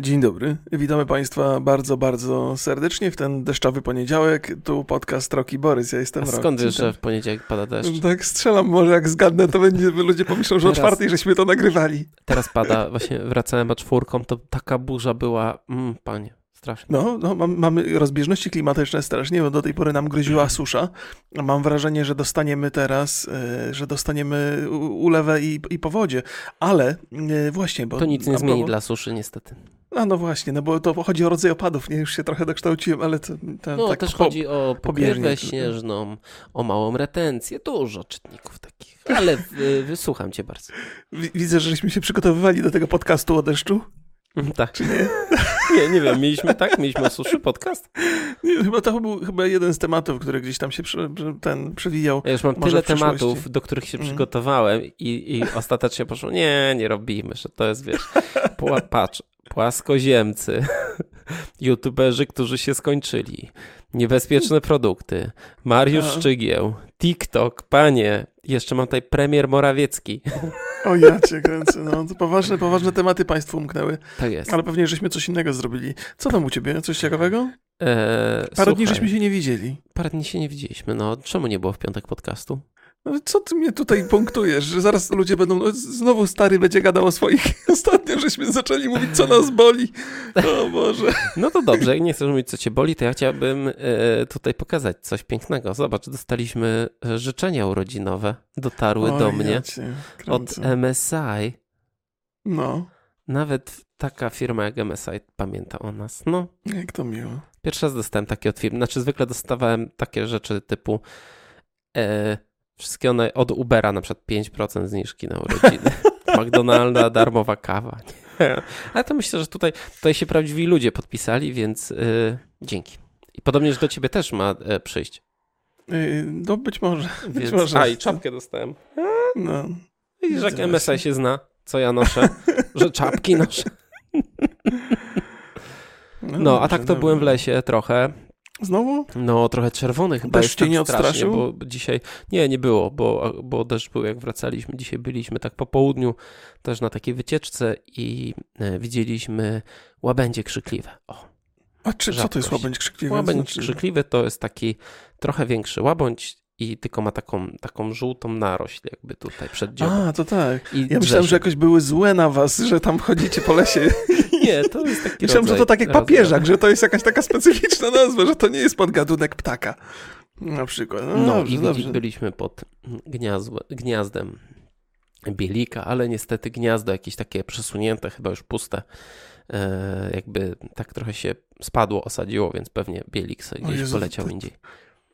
Dzień dobry. Witamy Państwa bardzo, bardzo serdecznie w ten deszczowy poniedziałek. Tu podcast Roki Borys. Ja jestem A Rocky. skąd wiesz, że w poniedziałek pada deszcz? Tak strzelam, może jak zgadnę, to będzie, ludzie pomyślą, że o czwartej żeśmy to nagrywali. Teraz pada, właśnie wracałem a czwórką, to taka burza była, mm, panie, strasznie. No, no mam, mamy rozbieżności klimatyczne strasznie, bo do tej pory nam groziła susza. Mam wrażenie, że dostaniemy teraz, e, że dostaniemy ulewę i, i powodzie. Ale e, właśnie, bo... To nic nie zmieni dla suszy niestety. A no właśnie, no bo to chodzi o rodzaj opadów, nie? Już się trochę dokształciłem, ale to... to No tak też po- chodzi o pokrywę śnieżną, o małą retencję, dużo czytników takich. Ale wysłucham cię bardzo. Wi- Widzę, że żeśmy się przygotowywali do tego podcastu o deszczu. Mm, Tak. Czy nie? nie, nie wiem, mieliśmy tak, mieliśmy o suszy podcast. Nie, chyba to był chyba jeden z tematów, który gdzieś tam się przy, ten przewijał. Ja już mam Może tyle tematów, do których się Mm. przygotowałem i, i ostatecznie poszło, nie, nie robimy, że to jest, wiesz, pła, patrz, płaskoziemcy, youtuberzy, którzy się skończyli, niebezpieczne produkty, Mariusz A. Szczygieł, TikTok, panie, jeszcze mam tutaj premier Morawiecki. O ja cię kręcę, no to poważne, poważne tematy państwu umknęły, Tak jest. ale pewnie żeśmy coś innego zrobili. Co tam u ciebie? Coś ciekawego? Eee, Parę dni słuchaj, żeśmy się nie widzieli. Parę dni się nie widzieliśmy, no czemu nie było w piątek podcastu? Co ty mnie tutaj punktujesz, że zaraz ludzie będą, no, znowu stary będzie gadał o swoich, ostatnio żeśmy zaczęli mówić, co nas boli. O Boże. No to dobrze, jak nie chcesz mówić, co cię boli, to ja chciałbym e, tutaj pokazać coś pięknego. Zobacz, dostaliśmy e, życzenia urodzinowe, dotarły O, do ja mnie od. MSI. No, Nawet taka firma jak MSI pamięta o nas. No, jak to miło. pierwszy raz dostałem takie od firmy. Znaczy, zwykle dostawałem takie rzeczy typu e, wszystkie one od Ubera, na przykład 5% zniżki na urodziny. McDonalda, darmowa kawa. Ale to myślę, że tutaj, tutaj się prawdziwi ludzie podpisali, więc e, dzięki. I podobnież do ciebie też ma e, przyjść. Yy, No być może, być Więc... może. A, i czapkę dostałem. No. Widzisz, jak MSI się zna, co ja noszę, że czapki noszę. No, a dobrze, tak to byłem w lesie trochę. Znowu? No, trochę czerwony chyba Deszcz jest cię tak nie strasznie, odstraszył? bo dzisiaj... Nie, nie było, bo, bo deszcz był jak wracaliśmy. Dzisiaj byliśmy tak po południu też na takiej wycieczce i e, widzieliśmy łabędzie krzykliwe. O, A czy, co to jest łabędź krzykliwy? łabędź Znaczy- krzykliwy to jest taki trochę większy łabędź i tylko ma taką, taką żółtą narośl jakby tutaj przed dziobem. A, to tak. I Ja myślałem, drze że jakoś były złe na was, że tam chodzicie po lesie. Nie, to jest taki Myślałem, że to tak jak papieżak, że to jest jakaś taka specyficzna nazwa, że to nie jest podgadunek ptaka. Na przykład. No, No dobrze, i dobrze. byliśmy pod gniazdo, gniazdem bielika, ale niestety gniazdo jakieś takie przesunięte, chyba już puste, e, jakby tak trochę się spadło, osadziło, więc pewnie bielik sobie gdzieś Jezu, poleciał to- indziej.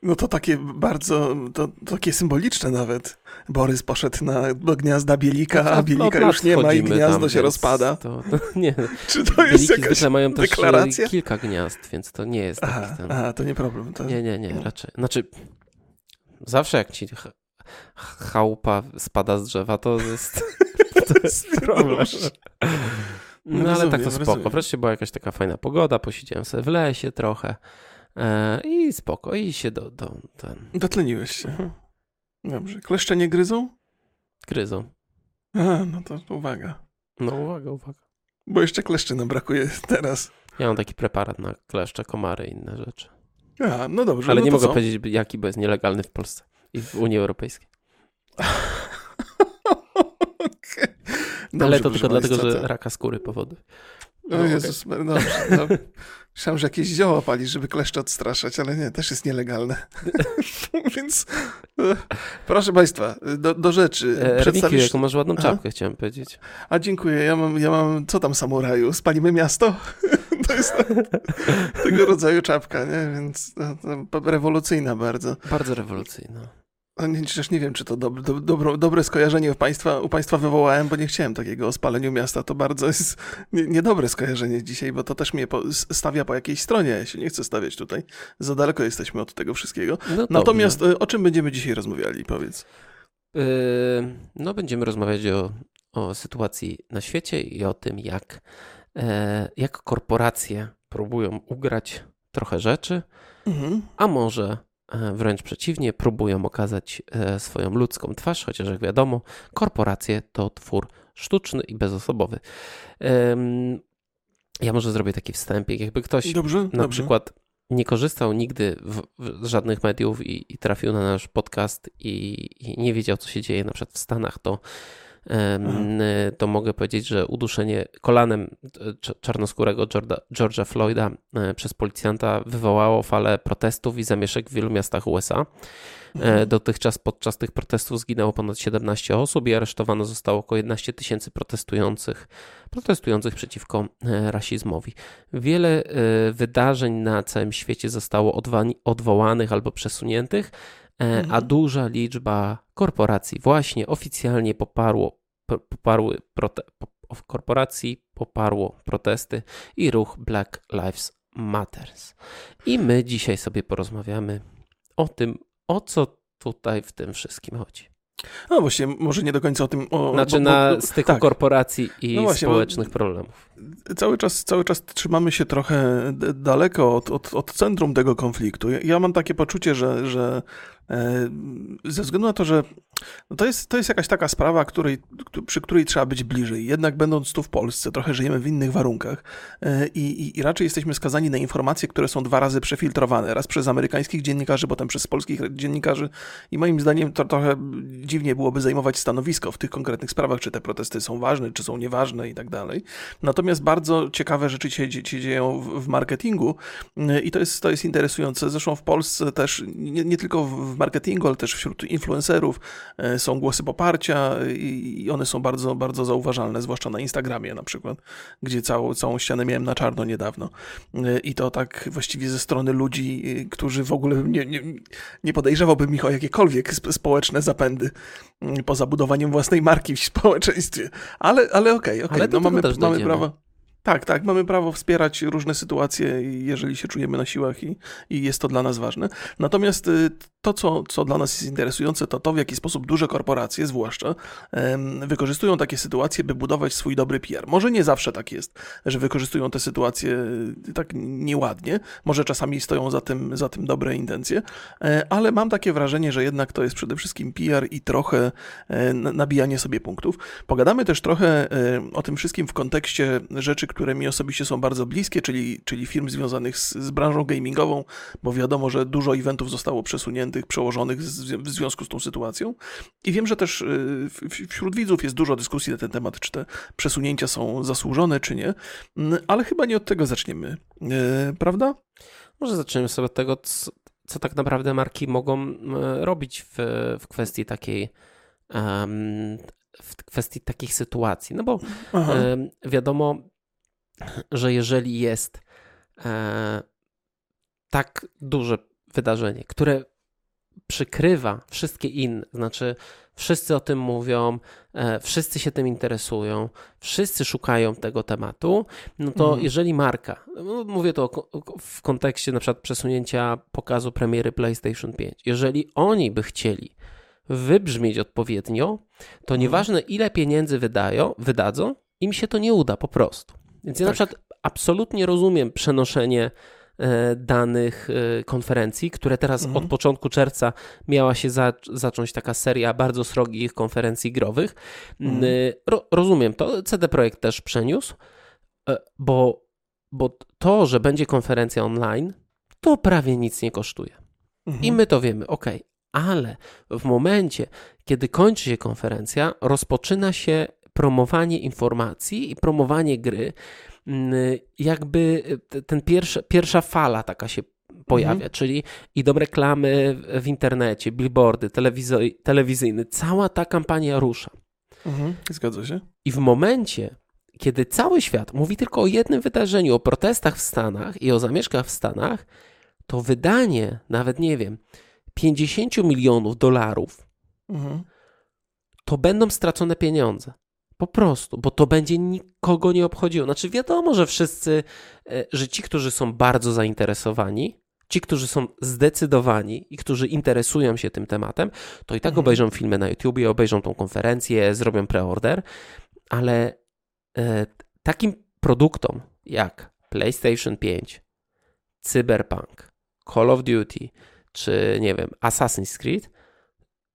No to takie bardzo, to, to takie symboliczne nawet. Borys poszedł na, do gniazda Bielika, a Bielika już nie ma i gniazdo tam, się rozpada. To, to, nie, Czy to jest bieliki jakaś... mają też e, deklaracja? kilka gniazd, więc to nie jest taki Aha, ten... aha, to nie problem. To... Nie, nie, nie, raczej. Znaczy, zawsze jak ci ch- ch- chałupa spada z drzewa, to jest, to jest problem. No ale Rozumiem, tak to spoko. Wreszcie była jakaś taka fajna pogoda, posiedziałem sobie w lesie trochę i spoko, i się do, do ten, Dotleniłeś się. Dobrze. Kleszcze nie gryzą? gryzą. A, no to uwaga. No uwaga, uwaga. Bo jeszcze kleszczy nam brakuje teraz. Ja mam taki preparat na kleszcze, komary i inne rzeczy. A, no dobrze. Ale no nie to mogę co? powiedzieć jaki, bo jest nielegalny w Polsce i w Unii Europejskiej. Ale Dobrze, to proszę tylko dlatego, że to- raka skóry powoduje. No, Jezus, dobrze. No. Myślałem, że jakieś zioła palisz, żeby kleszcze odstraszać, ale nie, też jest nielegalne. Więc e, proszę Państwa, do, do rzeczy. E, Remikiu, Przedstawisz... jaką masz ładną Aha. czapkę, chciałem powiedzieć. A dziękuję, ja mam, ja mam, co tam samuraju? Spalimy miasto? To jest tego rodzaju czapka, nie? Więc to rewolucyjna bardzo. Bardzo rewolucyjna. Nie, nie wiem, czy to dob, do, dobro, dobre skojarzenie u państwa, u państwa wywołałem, bo nie chciałem takiego o spaleniu miasta. To bardzo jest nie- niedobre skojarzenie dzisiaj, bo to też mnie po, stawia po jakiejś stronie. Ja się nie chcę stawiać tutaj. Za daleko jesteśmy od tego wszystkiego. No Natomiast e, o czym będziemy dzisiaj rozmawiali, powiedz. Yy, no, będziemy rozmawiać o, o sytuacji na świecie i o tym, jak, e, jak korporacje próbują ugrać trochę rzeczy, Mhm. a może wręcz przeciwnie, próbują okazać e, swoją ludzką twarz, chociaż jak wiadomo, korporacje to twór sztuczny i bezosobowy. Ja może zrobię taki wstępik. Jakby ktoś Dobrze, na dobrze. przykład nie korzystał nigdy w, w, z żadnych mediów i, i, trafił na nasz podcast i, i, nie wiedział, co się dzieje na przykład w Stanach, to, to mogę powiedzieć, że uduszenie kolanem czarnoskórego Georgia, Floyda e, przez policjanta wywołało falę protestów i zamieszek w wielu miastach USA. Mhm. Dotychczas podczas tych protestów zginęło ponad 17 osób i aresztowano zostało około 11 tysięcy protestujących, protestujących przeciwko e, rasizmowi. Wiele e, wydarzeń na całym świecie zostało odwołanych albo przesuniętych, mhm. A duża liczba korporacji właśnie oficjalnie poparło, poparły prote, korporacji poparło protesty i ruch Black Lives Matters. I my dzisiaj sobie porozmawiamy o tym, o co tutaj w tym wszystkim chodzi? No właśnie, może nie do końca o tym. O, znaczy bo, bo, na styku tak. korporacji i no właśnie, społecznych problemów. Cały czas, cały czas trzymamy się trochę daleko od, od, od centrum tego konfliktu. Ja, mam takie poczucie, że, że E, ze względu na to, że no to, jest, to jest jakaś taka sprawa, której, przy której trzeba być bliżej. Jednak będąc tu w Polsce, trochę żyjemy w innych warunkach e, i, i, i raczej jesteśmy skazani na informacje, które są dwa razy przefiltrowane. Raz przez amerykańskich dziennikarzy, potem przez polskich dziennikarzy i moim zdaniem to trochę dziwnie byłoby zajmować stanowisko w tych konkretnych sprawach, czy te protesty są ważne, czy są nieważne i tak dalej. Natomiast bardzo ciekawe rzeczy się, się dzieją w, w marketingu e, i to jest, to jest interesujące. Zresztą w Polsce też, nie, nie tylko w marketingu, ale też wśród influencerów e, są głosy poparcia i one są bardzo, bardzo zauważalne, zwłaszcza na Instagramie na przykład, gdzie całą, całą ścianę miałem na czarno niedawno. E, I to tak właściwie ze strony ludzi, e, którzy w ogóle nie, nie, nie podejrzewałbym ich o jakiekolwiek społeczne zapędy poza budowaniem własnej marki w społeczeństwie. Ale, ale okej, okay, okay. no mamy, mamy prawo. Tak, tak, mamy prawo wspierać różne sytuacje, jeżeli się czujemy na siłach i, i jest to dla nas ważne. Natomiast y, to, co, co dla nas jest interesujące, to to, w jaki sposób duże korporacje, zwłaszcza, wykorzystują takie sytuacje, by budować swój dobry PR. Może nie zawsze tak jest, że wykorzystują te sytuacje y, tak nieładnie, może czasami stoją za tym, za tym dobre intencje, e, ale mam takie wrażenie, że jednak to jest przede wszystkim PR i trochę e, nabijanie sobie punktów. Pogadamy też trochę e, o tym wszystkim w kontekście rzeczy, które mi osobiście są bardzo bliskie, czyli, czyli firm związanych z, z branżą gamingową, bo wiadomo, że dużo eventów zostało przesuniętych, przełożonych w związku z tą sytuacją. I wiem, że też y, wśród widzów jest dużo dyskusji na ten temat, czy te przesunięcia są zasłużone, czy nie, ale chyba nie od tego zaczniemy, y, prawda? Może zaczniemy sobie od tego, co, co tak naprawdę marki mogą robić w, w kwestii takiej um, w kwestii takich sytuacji. No bo um, wiadomo, że jeżeli jest e, tak duże wydarzenie, które przykrywa wszystkie inne, znaczy wszyscy o tym mówią, e, wszyscy się tym interesują, wszyscy szukają tego tematu, no to mhm. jeżeli marka, no mówię to w kontekście na przykład przesunięcia pokazu premiery PlayStation 5, jeżeli oni by chcieli wybrzmieć odpowiednio, to mhm. nieważne ile pieniędzy wydają, wydadzą, im się to nie uda po prostu. Więc ja tak. na przykład absolutnie rozumiem przenoszenie e, danych e, konferencji, które teraz mhm. od początku czerwca miała się za, zacząć taka seria bardzo srogich konferencji growych. Mhm. E, ro, rozumiem to. CD Projekt też przeniósł, bo, bo to, że będzie konferencja online, to prawie nic nie kosztuje. Mhm. I my to wiemy, ok, ale w momencie, kiedy kończy się konferencja, rozpoczyna się promowanie informacji i promowanie gry, mm, jakby ten pierwsza, pierwsza fala taka się pojawia, mhm. czyli idą reklamy w internecie, billboardy, telewizyjne, cała ta kampania rusza. Mhm, zgadza się. I w momencie, kiedy cały świat mówi tylko o jednym wydarzeniu, o protestach w Stanach i o zamieszkach w Stanach, to wydanie, nawet nie wiem, 50 milionów dolarów, mhm. to będą stracone pieniądze. Po prostu, bo to będzie nikogo nie obchodziło. Znaczy, wiadomo, że wszyscy, e, że ci, którzy są bardzo zainteresowani, ci, którzy są zdecydowani i którzy interesują się tym tematem, to i tak mhm. obejrzą filmy na YouTubie, obejrzą tą konferencję, zrobią preorder, ale e, takim produktom jak PlayStation 5, Cyberpunk, Call of Duty, czy nie wiem, Assassin's Creed,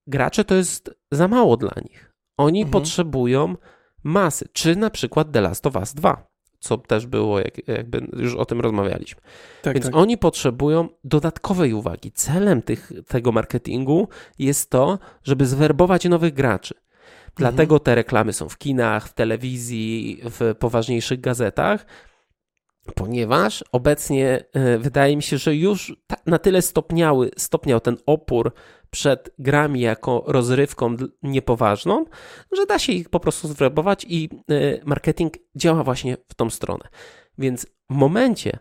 gracze to jest za mało dla nich. Oni mhm. potrzebują masy, czy na przykład The Last of Us 2, co też było, jak, jakby już o tym rozmawialiśmy. Tak, Więc tak. oni potrzebują dodatkowej uwagi. Celem tych, tego marketingu jest to, żeby zwerbować nowych graczy. Dlatego te reklamy są w kinach, w telewizji, w poważniejszych gazetach, ponieważ obecnie e, wydaje mi się, że już na tyle stopniały, stopniał ten opór przed grami jako rozrywką niepoważną, że da się ich po prostu zwerbować i e, marketing działa właśnie w tą stronę. Więc w momencie,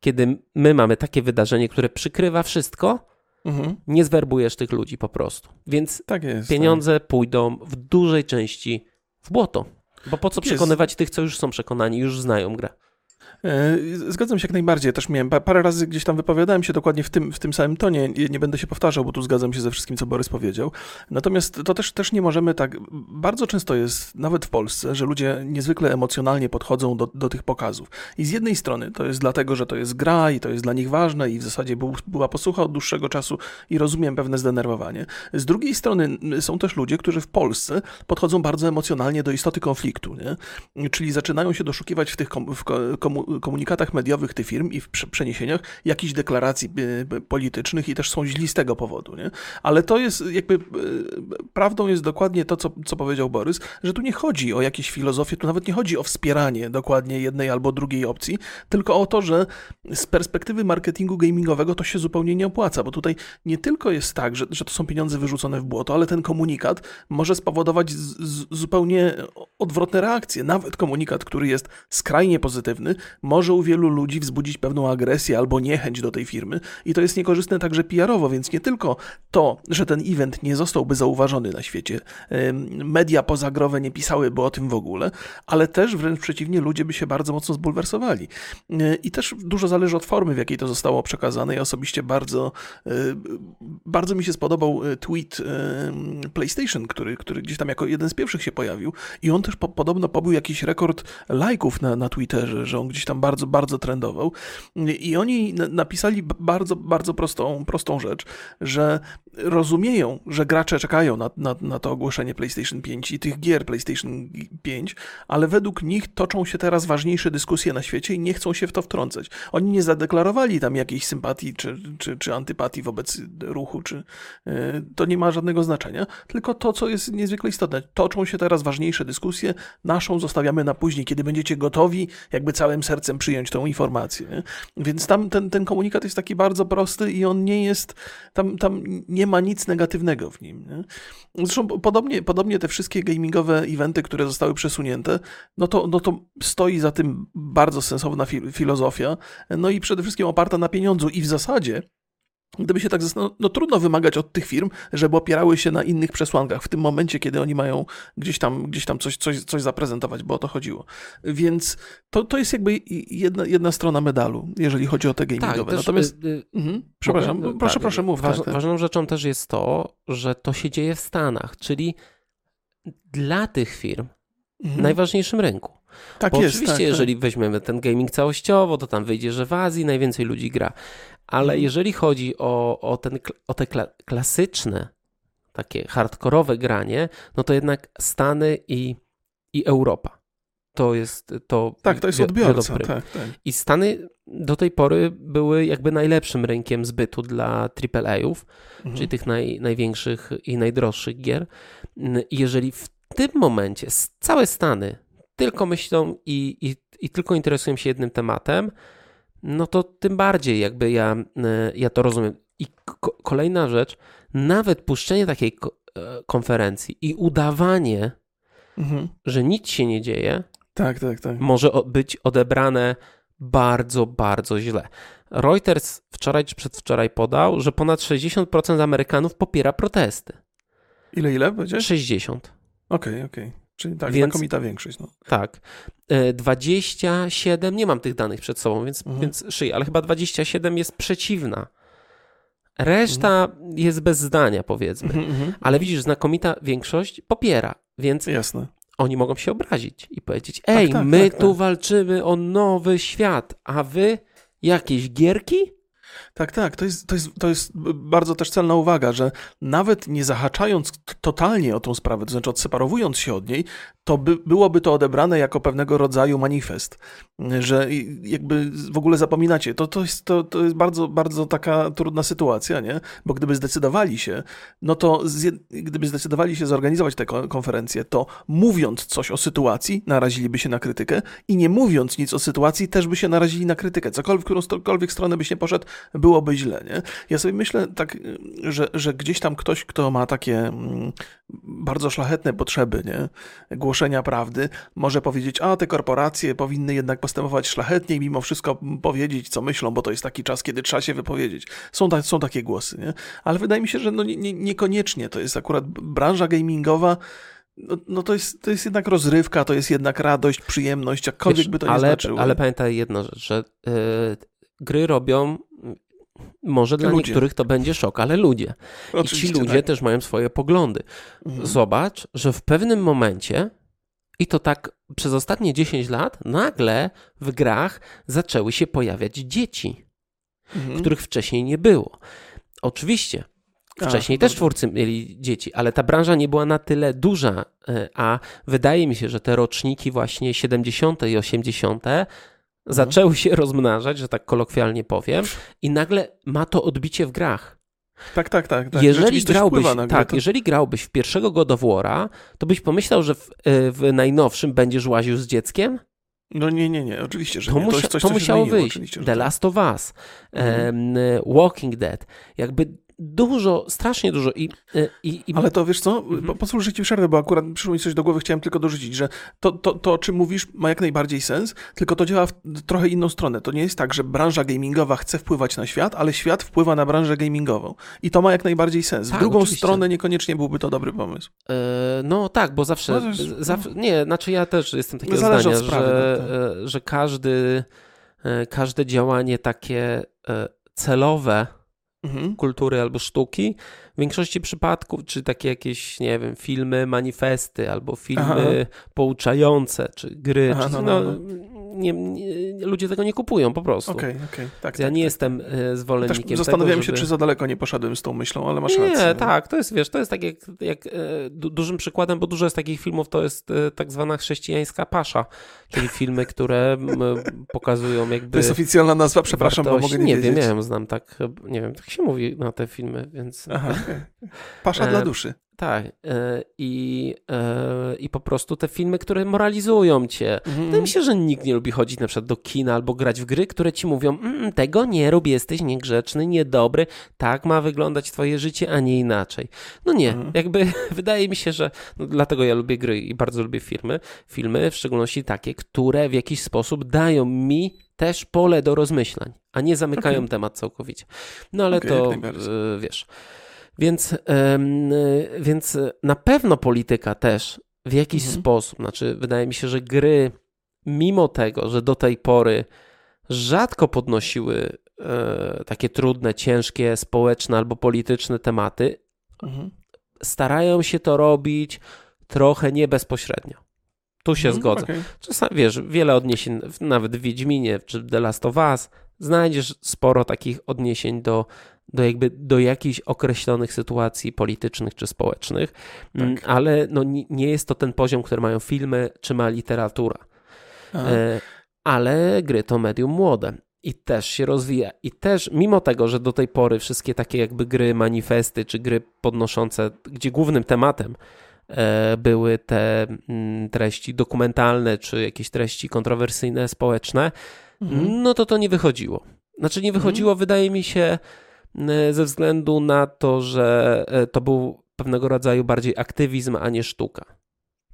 kiedy my mamy takie wydarzenie, które przykrywa wszystko, Mhm. nie zwerbujesz tych ludzi po prostu. Więc Tak jest. pieniądze pójdą w dużej części w błoto. Bo po co Jest. przekonywać tych, co już są przekonani, już znają grę. E, Zgadzam się jak najbardziej. Też miałem pa- parę razy gdzieś tam wypowiadałem się dokładnie w tym, w tym samym tonie. Nie, będę się powtarzał, bo tu zgadzam się ze wszystkim, co Borys powiedział. Natomiast to też, też nie możemy tak. Bardzo często jest, nawet w Polsce, że ludzie niezwykle emocjonalnie podchodzą do, do tych pokazów. I z jednej strony to jest dlatego, że to jest gra i to jest dla nich ważne i w zasadzie był, była posłucha od dłuższego czasu i rozumiem pewne zdenerwowanie. Z drugiej strony są też ludzie, którzy w Polsce podchodzą bardzo emocjonalnie do istoty konfliktu, nie? czyli zaczynają się doszukiwać w tych kom, w ko- komu, komunikatach mediowych tych firm i w prze- przeniesieniach jakichś deklaracji y, politycznych i też są źli z tego powodu. Nie? Ale to jest jakby y, prawdą jest dokładnie to, co, co powiedział Borys, że tu nie chodzi o jakieś filozofię, tu nawet nie chodzi o wspieranie dokładnie jednej albo drugiej opcji, tylko o to, że z perspektywy marketingu gamingowego to się zupełnie nie opłaca, bo tutaj nie tylko jest tak, że, że to są pieniądze wyrzucone w błoto, ale ten komunikat może spowodować z, z, zupełnie odwrotne reakcje. Nawet komunikat, który jest skrajnie pozytywny, może u wielu ludzi wzbudzić pewną agresję albo niechęć do tej firmy i to jest niekorzystne także PR-owo, więc nie tylko to, że ten event nie zostałby zauważony na świecie, media pozagrowe nie pisałyby o tym w ogóle, ale też wręcz przeciwnie, ludzie by się bardzo mocno zbulwersowali. E, I też dużo zależy od formy, w jakiej to zostało przekazane. Ja osobiście bardzo, e, bardzo mi się spodobał e, tweet PlayStation, który, który gdzieś tam jako jeden z pierwszych się pojawił i on też po, podobno pobił jakiś rekord lajków na, na Twitterze, że on gdzieś tam bardzo, bardzo trendował. I oni na- napisali bardzo, bardzo prostą, prostą rzecz, że rozumieją, że gracze czekają na, na, na to ogłoszenie PlayStation 5 i tych gier PlayStation 5, ale według nich toczą się teraz ważniejsze dyskusje na świecie i nie chcą się w to wtrącać. Oni nie zadeklarowali tam jakiejś sympatii czy, czy, czy antypatii wobec ruchu, czy yy, to nie ma żadnego znaczenia, tylko to, co jest niezwykle istotne. Toczą się teraz ważniejsze dyskusje, naszą zostawiamy na później, kiedy będziecie gotowi jakby całym sercem przyjąć tą informację. Nie? Więc tam ten, ten komunikat jest taki bardzo prosty i on nie jest, tam, tam nie ma nic negatywnego w nim. Nie? Zresztą podobnie, podobnie te wszystkie gamingowe eventy, które zostały przesunięte, no to, no to stoi za tym bardzo sensowna fi- filozofia, no i przede wszystkim oparta na pieniądzu i w zasadzie Gdyby się tak zastanowić, no trudno wymagać od tych firm, żeby opierały się na innych przesłankach w tym momencie, kiedy oni mają gdzieś tam, gdzieś tam coś, coś, coś zaprezentować, bo o to chodziło. Więc to, to jest jakby jedna, jedna strona medalu, jeżeli chodzi o te gamingowe. też, Natomiast, y, y, mhm, przepraszam, mogę? proszę, Tak, proszę, mów. Waż, tak, tak. Ważną rzeczą też jest to, że to się dzieje w Stanach, czyli dla tych firm Mhm. najważniejszym rynku. Tak Bo jest, oczywiście, tak, tak. jeżeli weźmiemy ten gaming całościowo, to tam wyjdzie, że w Azji najwięcej ludzi gra. Ale Mhm. jeżeli chodzi o, o, ten, o te kla- klasyczne, takie hardkorowe granie, no to jednak Stany i, i Europa. To jest to. Tak, to jest odbiorca. Tak, tak. I Stany do tej pory były jakby najlepszym rynkiem zbytu dla AAA-ów, Mhm. czyli tych naj, największych i najdroższych gier. Jeżeli w tym momencie całe Stany tylko myślą i, i, i tylko interesują się jednym tematem, no to tym bardziej jakby ja, e, ja to rozumiem. I ko- kolejna rzecz, nawet puszczenie takiej ko- e, konferencji i udawanie, Mhm. że nic się nie dzieje, Tak, tak, tak. może być odebrane bardzo, bardzo źle. Reuters wczoraj czy przedwczoraj podał, że ponad 60% Amerykanów popiera protesty. Ile, ile powiedziałeś? 60. Okej, okej. Czyli tak, Więc- znakomita większość. No. Tak. E, 27, nie mam tych danych przed sobą, więc, Mhm. więc szyję, ale chyba 27 jest przeciwna. Reszta jest bez zdania, powiedzmy. Mhm, mhm. Ale widzisz, znakomita większość popiera, więc Jasne. oni mogą się obrazić i powiedzieć: Ej, tak, my tak, tu tak. walczymy o nowy świat, a wy jakieś gierki? Tak, tak. To jest, to, jest, to jest bardzo też celna uwaga, że nawet nie zahaczając totalnie o tą sprawę, to znaczy odseparowując się od niej, to by, byłoby to odebrane jako pewnego rodzaju manifest, że jakby w ogóle zapominacie. To, to, jest, to, to jest bardzo, bardzo taka trudna sytuacja, nie? Bo gdyby zdecydowali się, no to z, gdyby zdecydowali się zorganizować tę konferencję, to mówiąc coś o sytuacji, naraziliby się na krytykę i nie mówiąc nic o sytuacji, też by się narazili na krytykę. Cokolwiek, w którąkolwiek stronę byś nie poszedł, byłoby źle, nie? Ja sobie myślę tak, że, że gdzieś tam ktoś, kto ma takie mm, bardzo szlachetne potrzeby, nie? Głoszenia prawdy, może powiedzieć, a te korporacje powinny jednak postępować szlachetniej, mimo wszystko powiedzieć, co myślą, bo to jest taki czas, kiedy trzeba się wypowiedzieć. Są, ta, są takie głosy, nie? Ale wydaje mi się, że no nie, nie, niekoniecznie to jest akurat branża gamingowa, no, no, to, jest, to jest jednak rozrywka, to jest jednak radość, przyjemność, jakkolwiek Wiesz, by to nie ale, znaczyło. Ale pamiętaj jedną rzecz, że yy, gry robią może dla ludzie. niektórych to będzie szok, ale ludzie. Oczywiście, I ci ludzie tak. też mają swoje poglądy. Mhm. Zobacz, że w pewnym momencie, i to tak przez ostatnie 10 lat, nagle w grach zaczęły się pojawiać dzieci, mhm. których wcześniej nie było. Oczywiście, Wcześniej a, też twórcy mieli dzieci, ale ta branża nie była na tyle duża, e, a wydaje mi się, że te roczniki właśnie 70. i 80 Mhm. Zaczęły się rozmnażać, że tak kolokwialnie powiem, i nagle ma to odbicie w grach. Tak, tak, tak. tak. Jeżeli, grałbyś, tak to... jeżeli grałbyś w pierwszego God of War'a, to byś pomyślał, że w, e, w najnowszym będziesz łaził z dzieckiem? No nie, nie, nie, oczywiście, że to nie. To, musia, coś, to musiało wyjść. The tak. Last of Us, mhm. um, Walking Dead. Jakby Dużo, strasznie dużo. I, e, i, i... Ale to wiesz co? Mhm. Że ci przerwę, bo akurat przyszło mi coś do głowy, chciałem tylko dorzucić, że to, to, to, o czym mówisz, ma jak najbardziej sens, tylko to działa w trochę inną stronę. To nie jest tak, że branża gamingowa chce wpływać na świat, ale świat wpływa na branżę gamingową. I to ma jak najbardziej sens. Tak, w drugą oczywiście. stronę niekoniecznie byłby to dobry pomysł. E, no tak, bo zawsze, no, zawsze. Nie, znaczy ja też jestem takiego Zależy zdania, sprawy, że, no, tak. że każdy, każde działanie takie celowe mhm. kultury albo sztuki. W większości przypadków, czy takie jakieś, nie wiem, filmy, manifesty, albo filmy Aha. pouczające, czy gry, Aha, czy, no, no, no, no nie, nie, ludzie tego nie kupują po prostu. Okej, okay, okej. Okay. Tak, ja tak, nie tak. jestem e, zwolennikiem Też zastanawiałem tego, żeby... się, czy za daleko nie poszedłem z tą myślą, ale masz nie, rację. Nie, tak, to jest, wiesz, to jest tak jak, jak e, dużym przykładem, bo dużo jest takich filmów, to jest e, tak zwana chrześcijańska pasza, czyli filmy, które pokazują jakby... To jest oficjalna nazwa, przepraszam, wartość. bo mogę nie, nie wiem, nie wiem, znam tak, nie wiem, tak się mówi na te filmy, więc... Aha, okay. Pasza dla duszy. Tak. E, I, e, I po prostu te filmy, które moralizują cię. Mm. Wydaje mi się, że nikt nie lubi chodzić na przykład do kina albo grać w gry, które ci mówią, mm, tego nie rób, jesteś niegrzeczny, niedobry, tak ma wyglądać twoje życie, a nie inaczej. No nie, mm. jakby wydaje mi się, że no, dlatego ja lubię gry i bardzo lubię filmy, filmy, w szczególności takie, które w jakiś sposób dają mi też pole do rozmyślań, a nie zamykają okay. temat całkowicie. No ale okay, to, y, wiesz... Więc, więc na pewno polityka też w jakiś mhm. sposób, znaczy wydaje mi się, że gry, mimo tego, że do tej pory rzadko podnosiły e, takie trudne, ciężkie, społeczne albo polityczne tematy, mhm. starają się to robić trochę nie bezpośrednio. Tu się mhm, zgodzę. Okay. Czasami, wiesz, wiele odniesień, nawet w Wiedźminie czy The Last of Us, znajdziesz sporo takich odniesień do do jakby do jakichś określonych sytuacji politycznych czy społecznych, mm, tak. ale no, nie jest to ten poziom, który mają filmy czy ma literatura. E, ale gry to medium młode i też się rozwija. I też, mimo tego, że do tej pory wszystkie takie jakby gry, manifesty czy gry podnoszące, gdzie głównym tematem e, były te mm, treści dokumentalne czy jakieś treści kontrowersyjne, społeczne, mhm. no to to nie wychodziło. Znaczy, nie wychodziło, mhm. wydaje mi się, ze względu na to, że e, to był pewnego rodzaju bardziej aktywizm, a nie sztuka.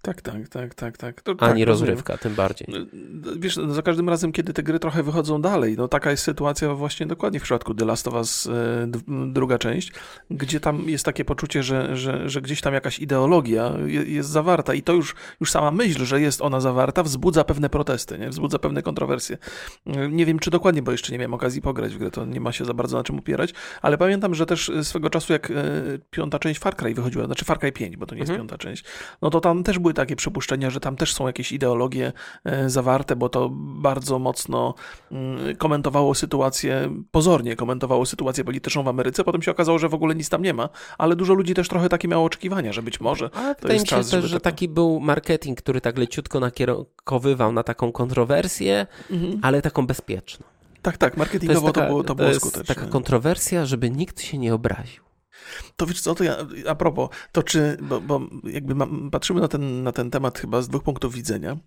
Tak, tak, tak, tak, tak. To, Ani tak, rozrywka, rozumiem. tym bardziej. No, wiesz, no, za każdym razem, kiedy te gry trochę wychodzą dalej, no taka jest sytuacja właśnie dokładnie w przypadku The Last of Us e, druga część, gdzie tam jest takie poczucie, że, że, że gdzieś tam jakaś ideologia jest zawarta i to już, już sama myśl, że jest ona zawarta, wzbudza pewne protesty, nie? wzbudza pewne kontrowersje. Nie wiem, czy dokładnie, bo jeszcze nie miałem okazji pograć w grę, to nie ma się za bardzo na czym upierać, ale pamiętam, że też swego czasu, jak piąta część Far Cry wychodziła, znaczy Far Cry 5, bo to nie jest mhm. piąta część, no to tam też były takie przypuszczenia, że tam też są jakieś ideologie e, zawarte, bo to bardzo mocno mm, komentowało sytuację, pozornie komentowało sytuację polityczną w Ameryce. Potem się okazało, że w ogóle nic tam nie ma, ale dużo ludzi też trochę takie miało oczekiwania, że być może Ale to jest mi się czas, też, że to- taki był marketing, który tak leciutko nakierunkowywał na taką kontrowersję, Mhm. ale taką bezpieczną. Tak, tak, To marketingowo to, taka, było, to to było jest skuteczne. taka kontrowersja, żeby nikt się nie obraził. To wiesz co, to ja, a propos, to czy, bo, bo jakby mam, patrzymy na ten, na ten temat chyba z dwóch punktów widzenia, e,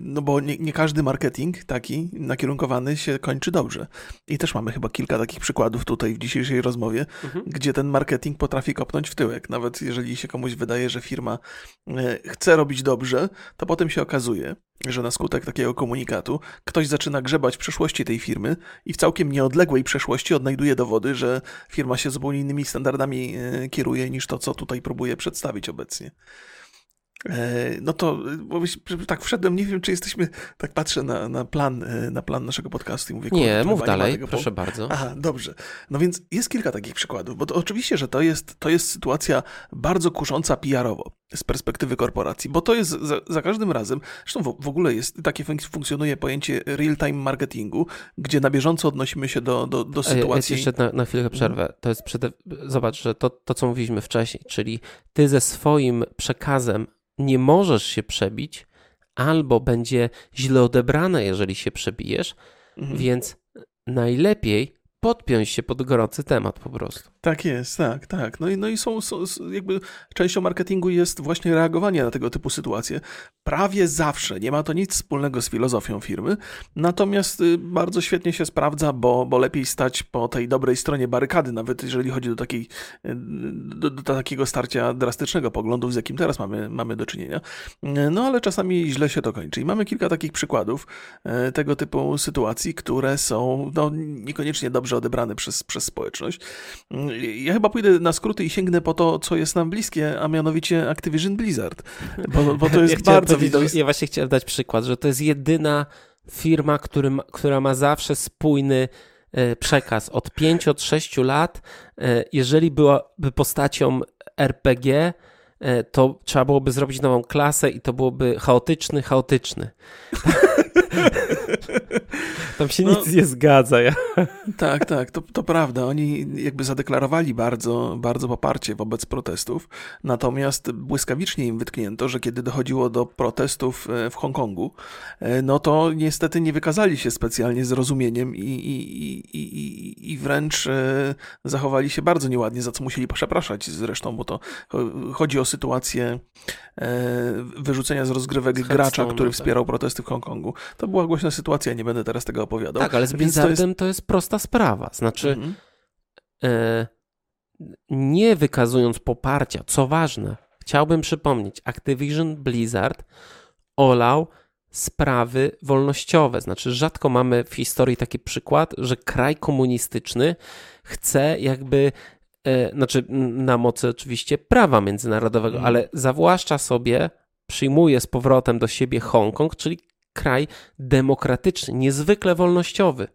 no bo nie, nie każdy marketing taki nakierunkowany się kończy dobrze. I też mamy chyba kilka takich przykładów tutaj w dzisiejszej rozmowie, Mhm. gdzie ten marketing potrafi kopnąć w tyłek. Nawet jeżeli się komuś wydaje, że firma e, chce robić dobrze, to potem się okazuje, że na skutek takiego komunikatu ktoś zaczyna grzebać w przeszłości tej firmy i w całkiem nieodległej przeszłości odnajduje dowody, że firma się zupełnie innymi standardami e, kieruje niż to, co tutaj próbuje przedstawić obecnie. E, No to, tak wszedłem, nie wiem, czy jesteśmy, tak patrzę na, na, plan, e, na plan naszego podcastu i mówię, Nie, mów dalej, tego proszę bardzo. Aha, dobrze. No więc jest kilka takich przykładów, bo to oczywiście, że to jest, to jest sytuacja bardzo kusząca PR-owo z perspektywy korporacji, bo to jest za, za każdym razem, zresztą w, w ogóle jest, takie fun- funkcjonuje pojęcie real-time marketingu, gdzie na bieżąco odnosimy się do, do, do A ja- sytuacji. jeszcze na, na chwilę przerwę. To jest przede... Zobacz, że to, to, co mówiliśmy wcześniej, czyli ty ze swoim przekazem nie możesz się przebić, albo będzie źle odebrane, jeżeli się przebijesz, Mhm. więc najlepiej podpiąć się pod gorący temat po prostu. Tak jest, tak, tak. No i, no i są, są, jakby częścią marketingu jest właśnie reagowanie na tego typu sytuacje. Prawie zawsze nie ma to nic wspólnego z filozofią firmy, natomiast y, bardzo świetnie się sprawdza, bo, bo lepiej stać po tej dobrej stronie barykady, nawet jeżeli chodzi do, takiej, y, do, do takiego starcia drastycznego poglądów, z jakim teraz mamy, mamy do czynienia. No ale czasami źle się to kończy. I mamy kilka takich przykładów y, tego typu sytuacji, które są no, niekoniecznie dobrze odebrane przez, przez społeczność. Ja chyba pójdę na skróty i sięgnę po to, co jest nam bliskie, a mianowicie Activision Blizzard. Bo, bo to jest ja bardzo widoczne. Ja właśnie chciałem dać przykład, że to jest jedyna firma, który która ma zawsze spójny e, przekaz. Od 5 od 6 lat, e, jeżeli byłaby postacią RPG, e, to trzeba byłoby zrobić nową klasę i to byłoby chaotyczny, chaotyczny. Tam się No. nic nie zgadza. Ja. Tak, tak, to, to prawda. Oni jakby zadeklarowali bardzo, bardzo poparcie wobec protestów, natomiast błyskawicznie im wytknięto, że kiedy dochodziło do protestów e, w Hongkongu, e, no to niestety nie wykazali się specjalnie zrozumieniem i, i, i, i, i wręcz e, zachowali się bardzo nieładnie, za co musieli przepraszać zresztą, bo to cho- chodzi o sytuację wyrzucenia z rozgrywek gracza, który tak. wspierał protesty w Hongkongu. To była głośna sytuacja, nie będę teraz tego opowiadał. Tak, ale z Więc to jest- Blizzardem to jest prosta sprawa. Znaczy, Mhm. e, nie wykazując poparcia, co ważne, chciałbym przypomnieć, Activision Blizzard olał sprawy wolnościowe. Znaczy, rzadko mamy w historii taki przykład, że kraj komunistyczny chce jakby, e, znaczy na mocy oczywiście prawa międzynarodowego, Mhm. ale zawłaszcza sobie, przyjmuje z powrotem do siebie Hongkong, czyli kraj demokratyczny, niezwykle wolnościowy.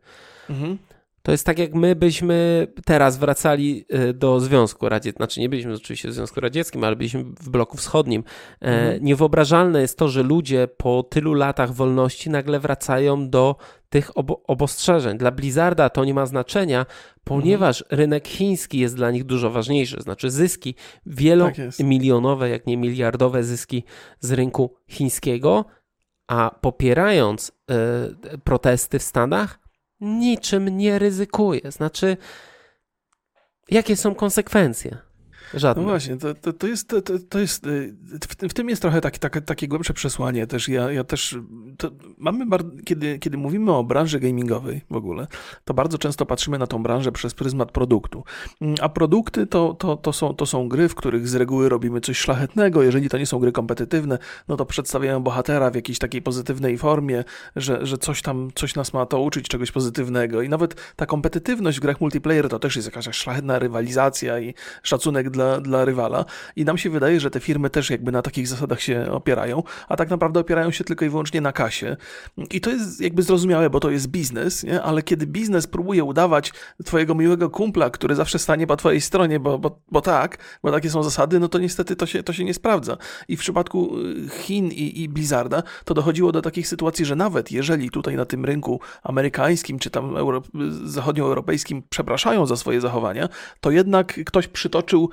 Mhm. To jest tak, jak my byśmy teraz wracali e, do Związku Radzieckiego. Znaczy, nie byliśmy oczywiście w Związku Radzieckim, ale byliśmy w bloku wschodnim. E, Mhm. Niewyobrażalne jest to, że ludzie po tylu latach wolności nagle wracają do tych obo- obostrzeżeń. Dla Blizzarda to nie ma znaczenia, ponieważ rynek chiński jest dla nich dużo ważniejszy. Znaczy, zyski Tak wielomilionowe, jak nie miliardowe zyski z rynku chińskiego, a popierając e, protesty w Stanach, niczym nie ryzykuje. Znaczy, jakie są konsekwencje? Żadne. No właśnie, to, to, to jest, to, to- jest y, w, w tym jest trochę takie, takie, takie głębsze przesłanie też. Ja, ja też, mamy, kiedy, kiedy mówimy o branży gamingowej w ogóle, to bardzo często patrzymy na tą branżę przez pryzmat produktu. Mm, A produkty to, to, to, są, to są gry, w których z reguły robimy coś szlachetnego. Jeżeli to nie są gry kompetytywne, no to przedstawiają bohatera w jakiejś takiej pozytywnej formie, że, że coś tam, coś nas ma to uczyć, czegoś pozytywnego. I nawet ta kompetytywność w grach multiplayer to też jest jakaś szlachetna rywalizacja i szacunek dla dla, dla rywala i nam się wydaje, że te firmy też jakby na takich zasadach się opierają, a tak naprawdę opierają się tylko i wyłącznie na kasie. I to jest jakby zrozumiałe, bo to jest biznes, nie? ale kiedy biznes próbuje udawać twojego miłego kumpla, który zawsze stanie po twojej stronie, bo, bo, bo tak, bo takie są zasady, no to niestety to się, to się nie sprawdza. I w przypadku y, Chin i, i Blizzarda to dochodziło do takich sytuacji, że nawet jeżeli tutaj na tym rynku amerykańskim czy tam euro, zachodnioeuropejskim przepraszają za swoje zachowania, to jednak ktoś przytoczył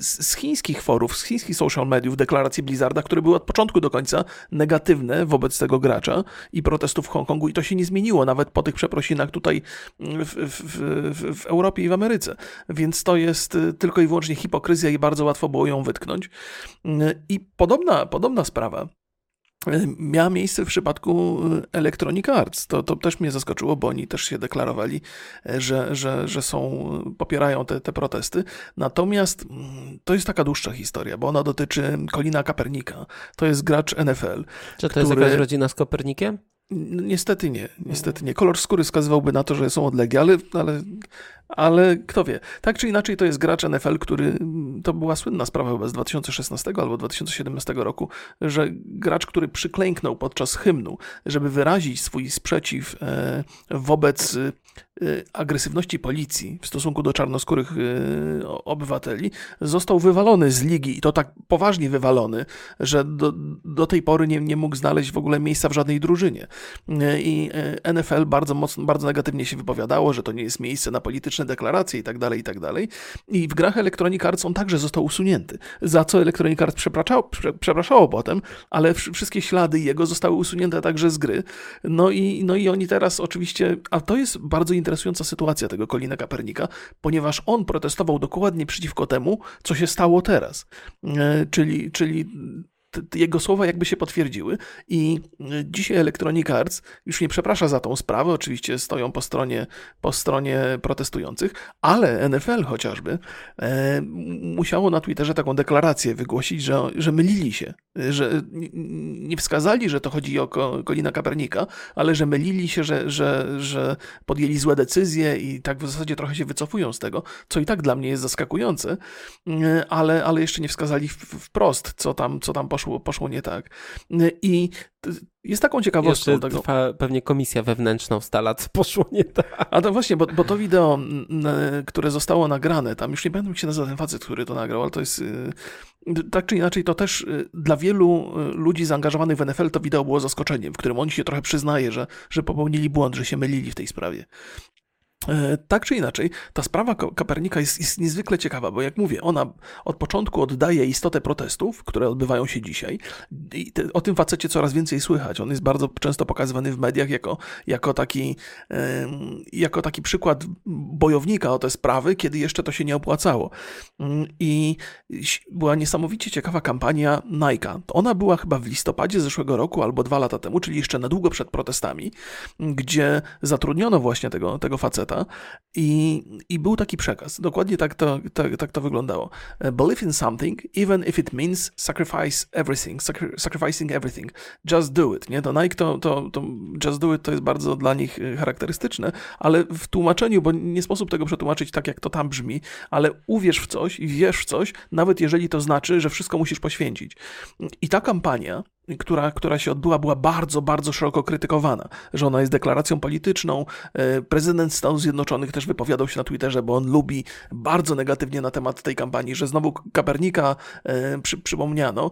z, z chińskich forów, z chińskich social mediów deklarację Blizzarda, które były od początku do końca negatywne wobec tego gracza i protestów w Hongkongu i to się nie zmieniło nawet po tych przeprosinach tutaj w, w, w, w Europie i w Ameryce. Więc to jest y, tylko i wyłącznie hipokryzja i bardzo łatwo było ją wytknąć. I podobna, podobna sprawa miała miejsce w przypadku Electronic Arts. To, to też mnie zaskoczyło, bo oni też się deklarowali, że, że, że są, popierają te, te protesty. Natomiast mm, to jest taka dłuższa historia, bo ona dotyczy Kolina Kapernika. To jest gracz NFL. Czy to który... jest jakaś rodzina z Kopernikiem? Niestety nie, niestety nie. Kolor skóry wskazywałby na to, że są odległe, ale, ale ale kto wie. Tak czy inaczej to jest gracz NFL, który, to była słynna sprawa chyba z 2016 albo 2017 roku, że gracz, który przyklęknął podczas hymnu, żeby wyrazić swój sprzeciw e, wobec e, agresywności policji w stosunku do czarnoskórych e, obywateli, został wywalony z ligi i to tak poważnie wywalony, że do, do tej pory nie, nie mógł znaleźć w ogóle miejsca w żadnej drużynie. I NFL bardzo mocno, bardzo negatywnie się wypowiadało, że to nie jest miejsce na polityczne deklaracje i tak dalej, i tak dalej. I w grach Electronic Arts on także został usunięty, za co Electronic Arts przepraszało, przepraszało potem, ale wszystkie ślady jego zostały usunięte także z gry. No i, no i oni teraz oczywiście, a to jest bardzo interesująca sytuacja tego Kolina Kapernika, ponieważ on protestował dokładnie przeciwko temu, co się stało teraz. E, czyli, czyli jego słowa jakby się potwierdziły i e, dzisiaj Electronic Arts już nie przeprasza za tą sprawę, oczywiście stoją po stronie, po stronie protestujących, ale NFL chociażby e, musiało na Twitterze taką deklarację wygłosić, że, że mylili się, że nie wskazali, że to chodzi o Kolina Kapernika, ale że mylili się, że, że, że podjęli złe decyzje i tak w zasadzie trochę się wycofują z tego, co i tak dla mnie jest zaskakujące, e, ale, ale jeszcze nie wskazali wprost, co tam, co tam poszło poszło, poszło nie tak. I jest taką ciekawostką Jeszcze tego. Trwa pewnie komisja wewnętrzna ustala, co poszło nie tak. A to właśnie, bo, bo to wideo, które zostało nagrane, tam już nie będę się nazywa ten facet, który to nagrał, ale to jest y, tak czy inaczej, to też y, dla wielu y, ludzi zaangażowanych w NFL to wideo było zaskoczeniem, w którym oni się trochę przyznaje, że, że popełnili błąd, że się mylili w tej sprawie. E, tak czy inaczej, ta sprawa Kapernika jest, jest, niezwykle ciekawa, bo jak mówię, ona od początku oddaje istotę protestów, które odbywają się dzisiaj. I te, o tym facecie coraz więcej słychać. On jest bardzo często pokazywany w mediach jako, jako, taki, jako taki przykład bojownika o te sprawy, kiedy jeszcze to się nie opłacało. Mm, I była niesamowicie ciekawa kampania Nike. Ona była chyba w listopadzie zeszłego roku albo dwa lata temu, czyli jeszcze na długo przed protestami, gdzie zatrudniono właśnie tego, tego faceta i, i był taki przekaz. Dokładnie tak to, tak, tak to wyglądało. Believe in something, even if it means sacrifice everything, sacrificing everything. Just do it. Nie? To Nike to, to, to just do it to jest bardzo dla nich e, charakterystyczne, ale w tłumaczeniu, bo nie sposób tego przetłumaczyć tak, jak to tam brzmi, ale uwierz w coś wierz w coś, nawet jeżeli to znaczy, że wszystko musisz poświęcić. I ta kampania która, która się odbyła, była bardzo, bardzo szeroko krytykowana, że ona jest deklaracją polityczną. E, prezydent Stanów Zjednoczonych też wypowiadał się na Twitterze, bo on lubi bardzo negatywnie na temat tej kampanii, że znowu Kapernika e, przy, przypomniano.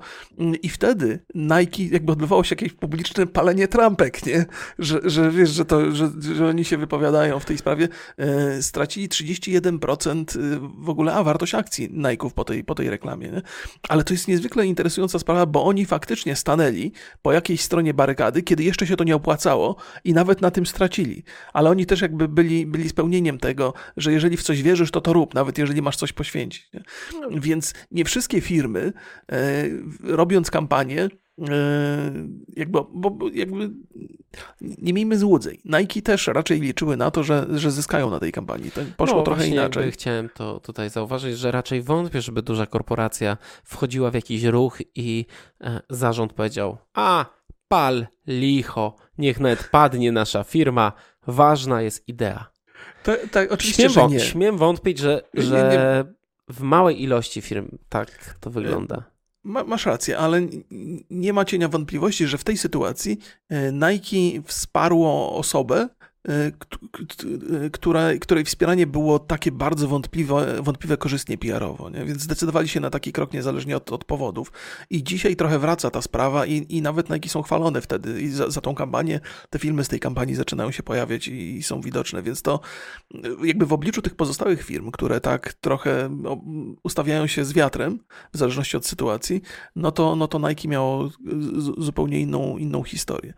I wtedy Nike, jakby odbywało się jakieś publiczne palenie trampek, nie? Że, że wiesz, że, to, że, że oni się wypowiadają w tej sprawie. E, stracili 31% w ogóle, a wartość akcji Nike'ów po tej, po tej reklamie. Nie? Ale to jest niezwykle interesująca sprawa, bo oni faktycznie stanęli stanęli po jakiejś stronie barykady, kiedy jeszcze się to nie opłacało i nawet na tym stracili. Ale oni też jakby byli, byli spełnieniem tego, że jeżeli w coś wierzysz, to to rób, nawet jeżeli masz coś poświęcić. Nie? Więc nie wszystkie firmy, e, robiąc kampanię, jakby, bo, jakby nie miejmy złudzeń. Nike też raczej liczyły na to, że, że zyskają na tej kampanii. To poszło no, trochę inaczej. Chciałem to tutaj zauważyć, że raczej wątpię, żeby duża korporacja wchodziła w jakiś ruch i e, zarząd powiedział: A, pal, licho, niech nawet padnie nasza firma, ważna jest idea. To, tak, oczywiście, śmiem, nie. śmiem wątpić, że, że w małej ilości firm tak to wygląda. Ma, masz rację, ale nie ma cienia wątpliwości, że w tej sytuacji e, Nike wsparło osobę, która, której wspieranie było takie bardzo wątpliwe, wątpliwe korzystnie PR-owo, nie? więc zdecydowali się na taki krok niezależnie od, od powodów. I dzisiaj trochę wraca ta sprawa i, i nawet Nike są chwalone wtedy i za, za tą kampanię, te filmy z tej kampanii zaczynają się pojawiać i, i, są widoczne, więc to jakby w obliczu tych pozostałych firm, które tak trochę ustawiają się z wiatrem, w zależności od sytuacji, no to, no to Nike miało zupełnie inną, inną historię.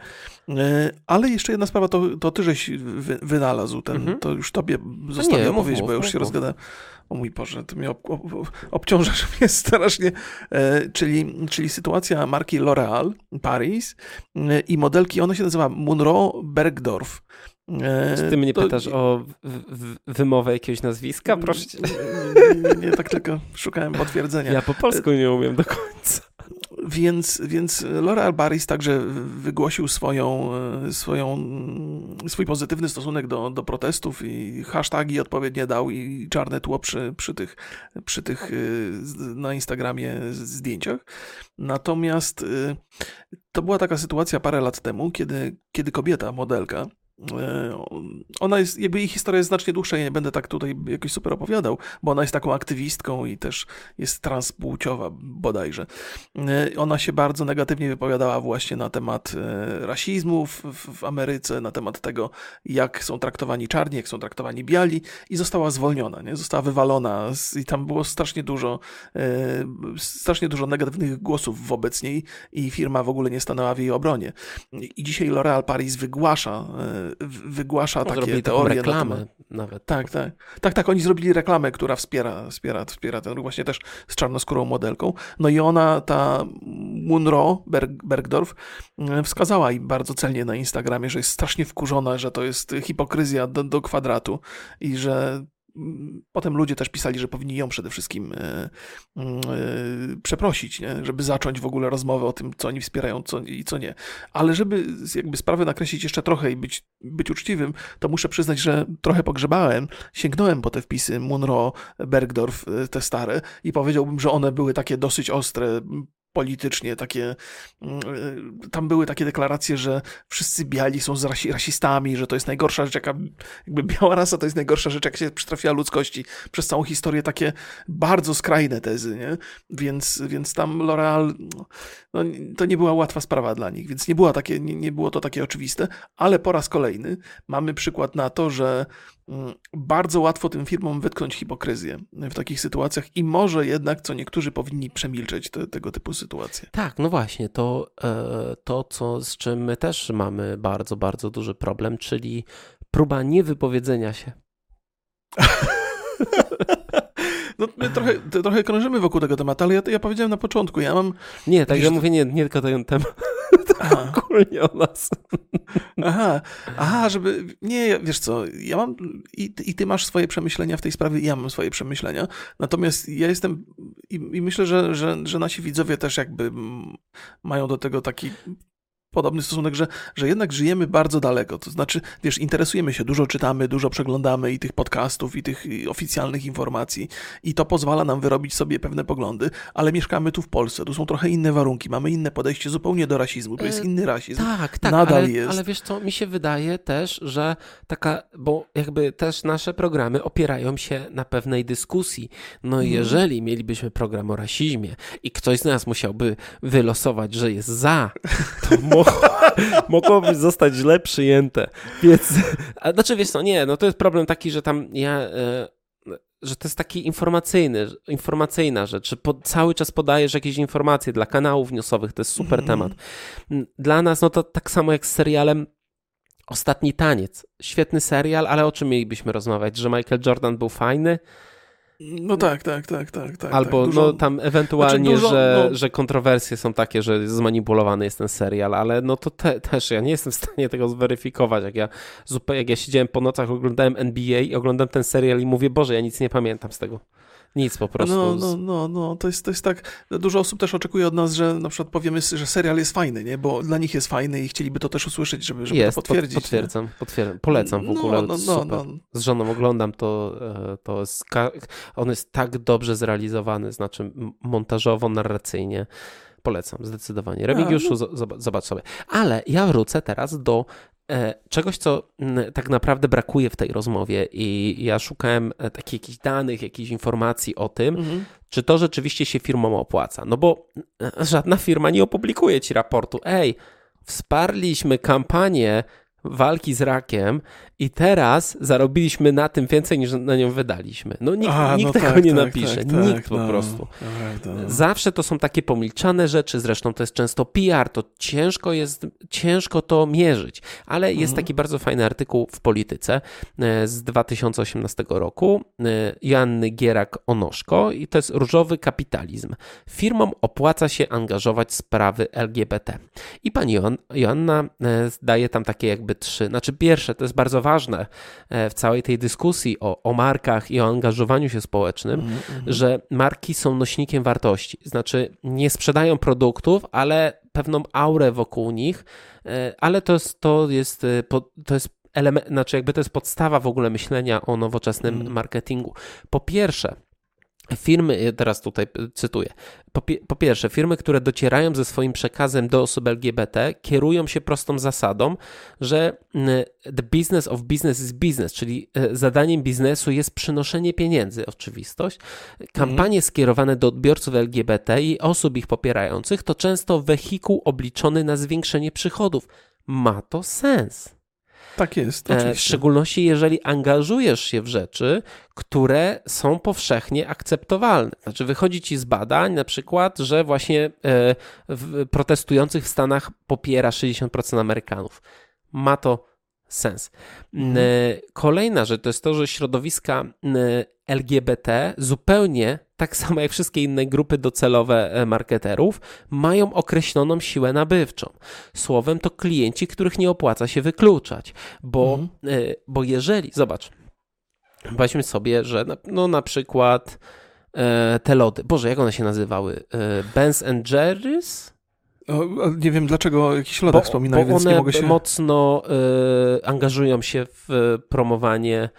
Ale jeszcze jedna sprawa, to, to ty żeś wy, wynalazł ten, mhm. to już tobie zostawię nie, opowiedzieć, mów, bo już się rozgadałem. O mój Boże, to mnie ob, ob, obciążasz mnie strasznie. E, czyli, czyli sytuacja marki L'Oréal Paris e, i modelki, ona się nazywa Munro Bergdorf. E, Czy ty mnie to... pytasz o wymowę jakiegoś nazwiska? Proszę cię. Nie, tak tylko szukałem potwierdzenia. Ja po polsku nie umiem do końca. Więc, więc L'Oreal Paris także wygłosił swoją, e, swoją, swój pozytywny stosunek do, do protestów i hashtagi odpowiednie dał i czarne tło przy, przy, tych, przy tych e, na Instagramie zdjęciach. Natomiast e, to była taka sytuacja parę lat temu, kiedy, kiedy kobieta, modelka, ona jest, jakby jej historia jest znacznie dłuższa, ja nie będę tak tutaj jakoś super opowiadał, bo ona jest taką aktywistką i też jest transpłciowa bodajże. E, ona się bardzo negatywnie wypowiadała właśnie na temat e, rasizmu w, w Ameryce, na temat tego, jak są traktowani czarni, jak są traktowani biali i została zwolniona, nie? została wywalona i tam było strasznie dużo, strasznie dużo negatywnych głosów wobec niej i firma w ogóle nie stanęła w jej obronie. I dzisiaj L'Oréal Paris wygłasza wygłasza no, takie teorie. reklamę nawet. Tak, tak. Tak, tak, oni zrobili reklamę, która wspiera, wspiera, wspiera ten ruch właśnie też z czarnoskórą modelką. No i ona, ta Munro Berg, Bergdorf, mm, wskazała im bardzo celnie na Instagramie, że jest strasznie wkurzona, że to jest hipokryzja do, do kwadratu i że Potem ludzie też pisali, że powinni ją przede wszystkim e, e, przeprosić, nie? żeby zacząć w ogóle rozmowę o tym, co oni wspierają co, i co nie. Ale żeby jakby sprawę nakreślić jeszcze trochę i być, być uczciwym, to muszę przyznać, że trochę pogrzebałem, sięgnąłem po te wpisy Munro, Bergdorf, e, te stare i powiedziałbym, że one były takie dosyć ostre, politycznie takie, mm, tam były takie deklaracje, że wszyscy biali są rasi, rasistami, że to jest najgorsza rzecz, jaka, jakby biała rasa to jest najgorsza rzecz, jaka się przytrafiła ludzkości przez całą historię, takie bardzo skrajne tezy, nie? Więc, więc tam L'Oreal, no, to nie była łatwa sprawa dla nich, więc nie, była takie, nie, nie było to takie oczywiste, ale po raz kolejny mamy przykład na to, że bardzo łatwo tym firmom wytknąć hipokryzję w takich sytuacjach i może jednak co niektórzy powinni przemilczeć te, tego typu sytuacje. Tak, no właśnie, to, e, to co, z czym my też mamy bardzo, bardzo duży problem, czyli próba niewypowiedzenia się. No, my trochę, trochę krążymy wokół tego tematu, ale ja, ja powiedziałem na początku, ja mam... Nie, także mówię nie, nie tylko ten temat, ogólnie o nas. Aha, aha, żeby... Nie, wiesz co, ja mam... I, I ty masz swoje przemyślenia w tej sprawie, i ja mam swoje przemyślenia, natomiast ja jestem... I, i myślę, że, że, że nasi widzowie też jakby mają do tego taki podobny stosunek, że, że jednak żyjemy bardzo daleko. To znaczy, wiesz, interesujemy się, dużo czytamy, dużo przeglądamy i tych podcastów, i tych oficjalnych informacji, i to pozwala nam wyrobić sobie pewne poglądy, ale mieszkamy tu w Polsce, tu są trochę inne warunki, mamy inne podejście zupełnie do rasizmu, tu jest e, inny rasizm. Tak, tak, Nadal ale, jest. ale wiesz co, mi się wydaje też, że taka, bo jakby też nasze programy opierają się na pewnej dyskusji. No hmm. jeżeli mielibyśmy program o rasizmie i ktoś z nas musiałby wylosować, że jest za, to mogłoby zostać źle przyjęte. Więc, a, znaczy wiesz co, nie, no to jest problem taki, że tam ja... E, że to jest taki informacyjny, informacyjna rzecz, że po, cały czas podajesz jakieś informacje dla kanałów newsowych, to jest super mm. temat. Dla nas, no to tak samo jak z serialem Ostatni Taniec. Świetny serial, ale o czym mielibyśmy rozmawiać? Że Michael Jordan był fajny? No tak, tak, tak, tak. tak Albo tak, dużo... no tam ewentualnie, znaczy dużo, że, no... że kontrowersje są takie, że zmanipulowany jest ten serial, ale no to te, też ja nie jestem w stanie tego zweryfikować. Jak ja, jak ja siedziałem po nocach, oglądałem NBA i oglądam ten serial i mówię, Boże, ja nic nie pamiętam z tego. Nic po prostu. No, no, no, no, to jest, to jest tak, dużo osób też oczekuje od nas, że na przykład powiemy, że serial jest fajny, nie? Bo dla nich jest fajny i chcieliby to też usłyszeć, żeby, żeby jest, to potwierdzić. Pod, potwierdzam, potwierdzam, polecam w ogóle, no, no, no, no. Z żoną oglądam to, e, to jest, on jest tak dobrze zrealizowany, znaczy montażowo, narracyjnie. Polecam, zdecydowanie. Remigiuszu, no. zobacz sobie. Ale ja wrócę teraz do E, czegoś, co tak naprawdę brakuje w tej rozmowie i ja szukałem e, takich jakichś danych, jakichś informacji o tym, mhm. czy to rzeczywiście się firmom opłaca. No bo e, żadna firma nie opublikuje ci raportu, ej, wsparliśmy kampanię walki z rakiem i teraz zarobiliśmy na tym więcej niż na nią wydaliśmy. No nikt, A, nikt no tego tak, nie tak, napisze, tak, nikt tak, po no, prostu. No. Zawsze to są takie pomilczane rzeczy, zresztą to jest często PR, to ciężko jest, ciężko to mierzyć, ale mhm. jest taki bardzo fajny artykuł w Polityce e, z 2018 roku e, Joanny Gierak-Onoszko i to jest różowy kapitalizm. Firmom opłaca się angażować sprawy LGBT. I pani Joanna e, daje tam takie jakby trzy, znaczy pierwsze, to jest bardzo ważne, ważne e, w całej tej dyskusji o, o markach i o angażowaniu się społecznym, mm że marki są nośnikiem wartości. Znaczy, nie sprzedają produktów, ale pewną aurę wokół nich, e, ale to jest, to jest, e, to jest element, znaczy jakby to jest podstawa w ogóle myślenia o nowoczesnym mm. marketingu. Po pierwsze, Firmy, teraz tutaj cytuję, po, po, pierwsze, firmy, które docierają ze swoim przekazem do osób LGBT, kierują się prostą zasadą, że the business of business is business, czyli e, zadaniem biznesu jest przynoszenie pieniędzy, oczywistość. Kampanie mm. skierowane do odbiorców LGBT i osób ich popierających to często wehikuł obliczony na zwiększenie przychodów. Ma to sens. Tak jest. E, oczywiście. W szczególności, jeżeli angażujesz się w rzeczy, które są powszechnie akceptowalne. Znaczy, wychodzi ci z badań na przykład, że właśnie e, protestujących w Stanach popiera 60% Amerykanów. Ma to sens. Mhm. E, kolejna rzecz to jest to, że środowiska LGBT zupełnie tak samo jak wszystkie inne grupy docelowe e, marketerów, mają określoną siłę nabywczą. Słowem to klienci, których nie opłaca się wykluczać, bo, mhm. E, bo jeżeli, zobacz, weźmy sobie, że no na przykład e, te lody, Boże, jak one się nazywały? Ben's and Jerry's? Nie wiem dlaczego jakiś lodach wspominają, więc nie mogę się... mocno y, angażują się w promowanie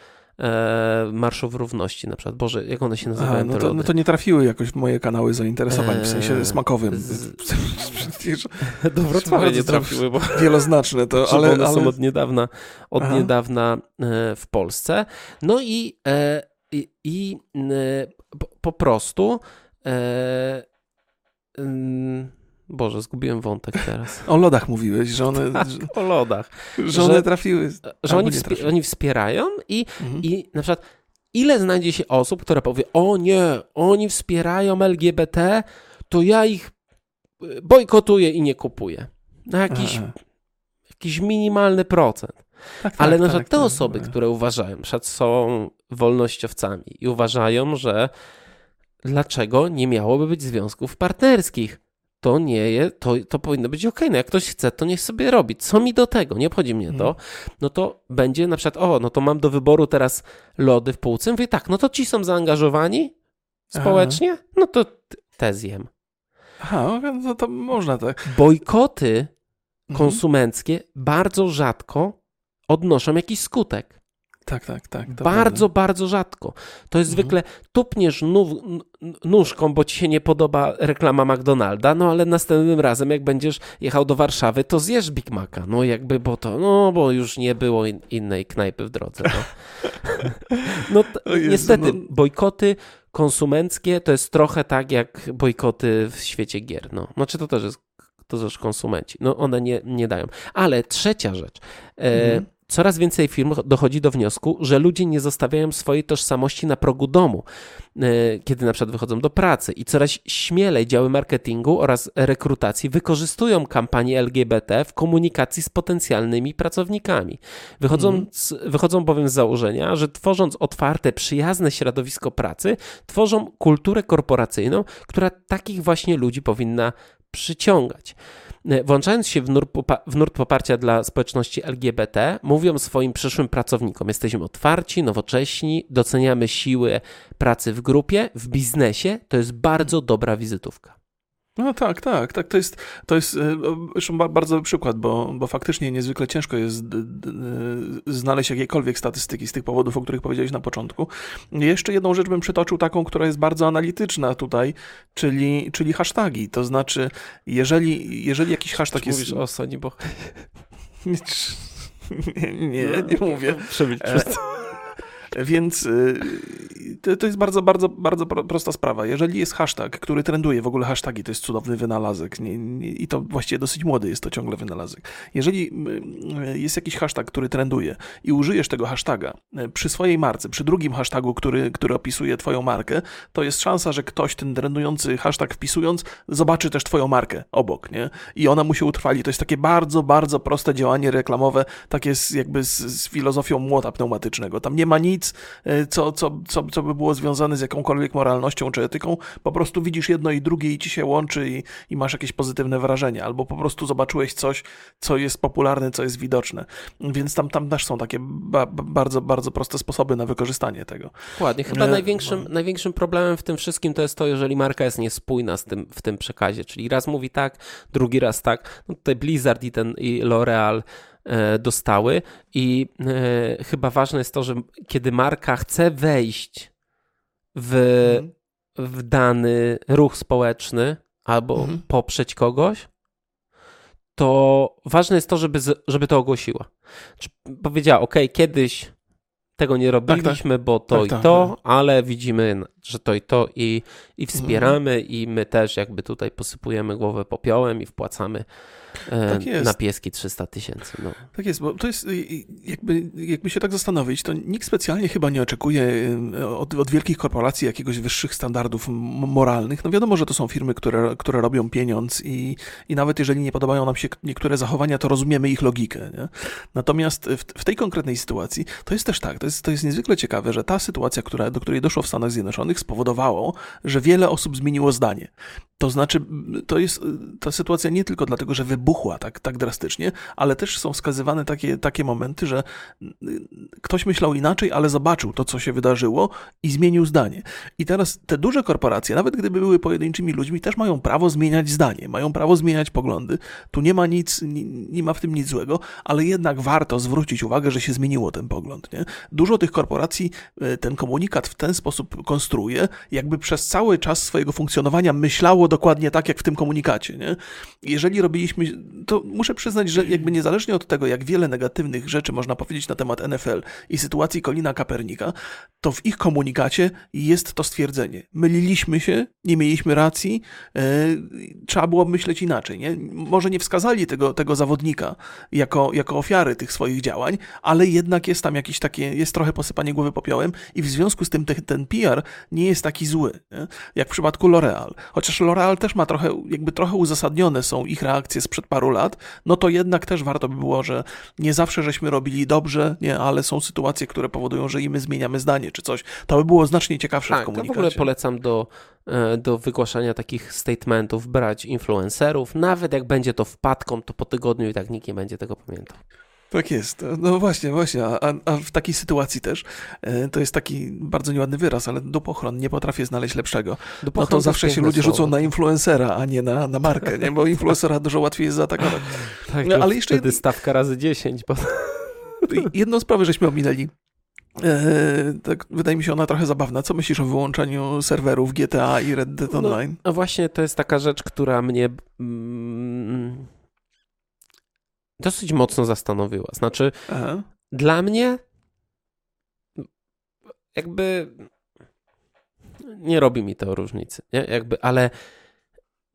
e, Marszów Równości na przykład. Boże, jak one się nazywają? A, no, to, no to nie trafiły jakoś w moje kanały zainteresowań, w sensie eee, smakowym. Z... Do Wrocławia nie trafiły, bo... Wieloznaczne to, ale... One ale... są od niedawna, od niedawna e, w Polsce. No i, e, i, i po, po, prostu e, Boże, zgubiłem wątek teraz. O lodach mówiłeś, że one... Tak, o lodach. Że one trafiły. Że oni, wspi oni wspierają i, mhm. i na przykład ile znajdzie się osób, które powie, o nie, oni wspierają LGBT, to ja ich y, bojkotuję i nie kupuję. Na jakiś, jakiś minimalny procent. Tak, tak, Ale na przykład tak, te tak, osoby, tak. które uważają, że są wolnościowcami i uważają, że dlaczego nie miałoby być związków partnerskich? To nie jest, to, to powinno być ok. No jak ktoś chce, to niech sobie robi. Co mi do tego? Nie obchodzi mnie to. Mhm. No to będzie na przykład, o, no to mam do wyboru teraz lody w półce. Mówię, tak, no to ci są zaangażowani społecznie, Aha. no to te zjem. Aha, no to można tak. Bojkoty mhm. konsumenckie bardzo rzadko odnoszą jakiś skutek. Tak, tak, tak. Bardzo, prawda. bardzo rzadko. To jest mhm. zwykle tupniesz nóżką, bo ci się nie podoba reklama McDonalda, no ale następnym razem, jak będziesz jechał do Warszawy, to zjesz Big Maca. No jakby, bo to, no bo już nie było in, innej knajpy w drodze. No, no Jezu, niestety, no... bojkoty konsumenckie to jest trochę tak jak bojkoty w świecie gier. No, znaczy to też jest to też konsumenci. No one nie, nie dają. Ale trzecia rzecz. E, mhm. Coraz więcej firm dochodzi do wniosku, że ludzie nie zostawiają swojej tożsamości na progu domu, e, kiedy na przykład wychodzą do pracy i coraz śmielej działy marketingu oraz rekrutacji wykorzystują kampanie LGBT w komunikacji z potencjalnymi pracownikami. Wychodzą, mm. wychodzą bowiem z założenia, że tworząc otwarte, przyjazne środowisko pracy, tworzą kulturę korporacyjną, która takich właśnie ludzi powinna przyciągać. E, włączając się w nurt, w nurt, poparcia dla społeczności LGBT, mówią swoim przyszłym pracownikom: Jesteśmy otwarci, nowocześni, doceniamy siły pracy w grupie, w biznesie. To jest bardzo dobra wizytówka. No tak, tak, tak. To jest, to jest zresztą bardzo dobry przykład, bo, bo faktycznie niezwykle ciężko jest znaleźć jakiekolwiek statystyki z tych powodów, o których powiedziałeś na początku. Jeszcze jedną rzecz bym przytoczył, taką, która jest bardzo analityczna tutaj, czyli, czyli hasztagi. To znaczy, jeżeli, jeżeli jakiś hashtag Czy jest. Mówisz o Sony, bo. nie, nie, nie mówię. Przemilcz. Więc y, to, to jest bardzo, bardzo, bardzo prosta sprawa. Jeżeli jest hashtag, który trenduje, w ogóle hashtagi to jest cudowny wynalazek nie, nie, i to właściwie dosyć młody jest to ciągle wynalazek. Jeżeli y, jest jakiś hashtag, który trenduje i użyjesz tego hashtaga y, przy swojej marce, przy drugim hashtagu, który, który opisuje twoją markę, to jest szansa, że ktoś ten trendujący hashtag wpisując zobaczy też twoją markę obok, nie? I ona mu się utrwali. To jest takie bardzo, bardzo proste działanie reklamowe, takie jakby z, z filozofią młota pneumatycznego. Tam nie ma nic, co, co, co, co by było związane z jakąkolwiek moralnością czy etyką, po prostu widzisz jedno i drugie i ci się łączy i, i masz jakieś pozytywne wrażenie, albo po prostu zobaczyłeś coś, co jest popularne, co jest widoczne. Więc tam, tam też są takie ba bardzo, bardzo proste sposoby na wykorzystanie tego. Dokładnie. Chyba e, największym, no. największym problemem w tym wszystkim to jest to, jeżeli marka jest niespójna z tym, w tym przekazie, czyli raz mówi tak, drugi raz tak. No tutaj Blizzard i ten i L'Oreal e, dostały i e, chyba ważne jest to, że kiedy marka chce wejść w, mhm. w dany ruch społeczny albo mhm. poprzeć kogoś, to ważne jest to, żeby, żeby to ogłosiła. Czy powiedziała, ok, kiedyś tego nie robiliśmy, tak, tak. bo to tak, i tak, to, tak. ale widzimy, że to i to i, i wspieramy mhm. i my też jakby tutaj posypujemy głowę popiołem i wpłacamy E, tak na pieski 300 tysięcy. No. Tak jest, bo to jest, jakby, jakby się tak zastanowić, to nikt specjalnie chyba nie oczekuje e, od, od wielkich korporacji jakiegoś wyższych standardów moralnych. No wiadomo, że to są firmy, które, które robią pieniądz i, i nawet jeżeli nie podobają nam się niektóre zachowania, to rozumiemy ich logikę. Nie? Natomiast w, w tej konkretnej sytuacji to jest też tak, to jest, to jest niezwykle ciekawe, że ta sytuacja, która, do której doszło w Stanach Zjednoczonych spowodowało, że wiele osób zmieniło zdanie. To znaczy, to jest ta sytuacja nie tylko dlatego, że wybuchła tak, tak drastycznie, ale też są wskazywane takie, takie momenty, że ktoś myślał inaczej, ale zobaczył to, co się wydarzyło i zmienił zdanie. I teraz te duże korporacje, nawet gdyby były pojedynczymi ludźmi, też mają prawo zmieniać zdanie, mają prawo zmieniać poglądy. Tu nie ma nic, nie, nie ma w tym nic złego, ale jednak warto zwrócić uwagę, że się zmieniło ten pogląd. Nie? Dużo tych korporacji e, ten komunikat w ten sposób konstruuje, jakby przez cały czas swojego funkcjonowania myślało dokładnie tak, jak w tym komunikacie. Nie? Jeżeli robiliśmy, to muszę przyznać, że jakby niezależnie od tego, jak wiele negatywnych rzeczy można powiedzieć na temat NFL i sytuacji Kolina Kapernika, to w ich komunikacie jest to stwierdzenie. Myliliśmy się, nie mieliśmy racji, yy, trzeba było myśleć inaczej. Nie? Może nie wskazali tego, tego zawodnika jako, jako ofiary tych swoich działań, ale jednak jest tam jakieś takie, jest trochę posypanie głowy popiołem i w związku z tym te, ten PR nie jest taki zły, nie? jak w przypadku L'Oreal. Chociaż L'Oreal Real też ma trochę, jakby trochę uzasadnione są ich reakcje sprzed paru lat, no to jednak też warto by było, że nie zawsze żeśmy robili dobrze, nie, ale są sytuacje, które powodują, że i my zmieniamy zdanie czy coś. To by było znacznie ciekawsze tak, w komunikacie. Ja w ogóle polecam do, e, do wygłaszania takich statementów brać influencerów, nawet jak będzie to wpadką, to po tygodniu i tak nikt nie będzie tego pamiętał. Tak jest. No właśnie, właśnie. A, a, w takiej sytuacji też e, to jest taki bardzo nieładny wyraz, ale dupochron nie potrafię znaleźć lepszego. Dupochron no to zawsze się ludzie słowo. rzucą na influencera, a nie na, na markę, nie? bo influencera dużo łatwiej jest zaatakować. Tak, no, ale jeszcze wtedy stawka razy 10. Bo... Jedną sprawę żeśmy ominęli. Eee, tak, wydaje mi się ona trochę zabawna. Co myślisz o wyłączaniu serwerów GTA i Red Dead no, Online? No, właśnie to jest taka rzecz, która mnie mm, dosyć mocno zastanowiła. Znaczy, Aha. dla mnie jakby nie robi mi to różnicy, nie? Jakby, ale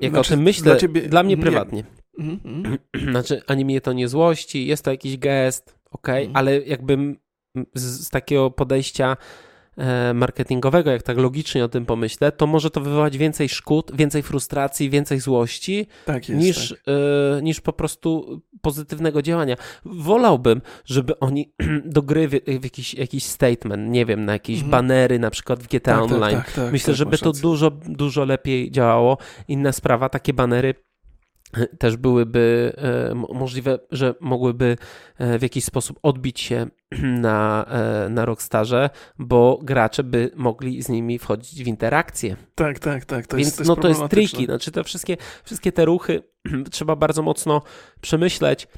jak znaczy, o tym myślę, dla, ciebie, dla mnie prywatnie. Nie. Mhm. Znaczy, ani mnie to nie złości, jest to jakiś gest, ok, mhm. ale jakbym z, z takiego podejścia marketingowego, jak tak logicznie o tym pomyślę, to może to wywołać więcej szkód, więcej frustracji, więcej złości tak jest, niż, tak. y, niż po prostu pozytywnego działania. Wolałbym, żeby oni do gry w, w jakiś, jakiś statement, nie wiem, na jakieś mhm. banery, na przykład w GTA tak, tak Online. Tak, tak, Myślę, żeby to dużo, dużo lepiej działało. Inna sprawa, takie banery też byłyby e, możliwe, że mogłyby e, w jakiś sposób odbić się na, e, na Rockstarze, bo gracze by mogli z nimi wchodzić w interakcję. Tak, tak, tak. To Więc jest, to jest no to jest tricky. Znaczy te wszystkie, wszystkie te ruchy trzeba bardzo mocno przemyśleć.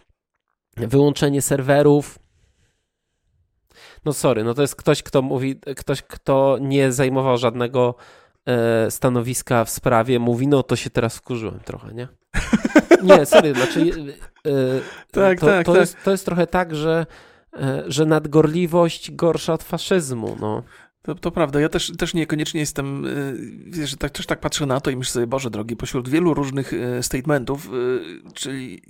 Wyłączenie serwerów. No sorry, no to jest ktoś, kto mówi, ktoś, kto nie zajmował żadnego e, stanowiska w sprawie, mówi, no to się teraz wkurzyłem trochę, nie? Nie, sorry, znaczy e, Tak, to, tak, to, tak. Jest, to jest trochę tak, że, e, że nadgorliwość gorsza od faszyzmu, no. To, to prawda, ja też, też niekoniecznie jestem, wiesz, że tak, też tak patrzę na to i myślę sobie, Boże drogi, pośród wielu różnych statementów, czyli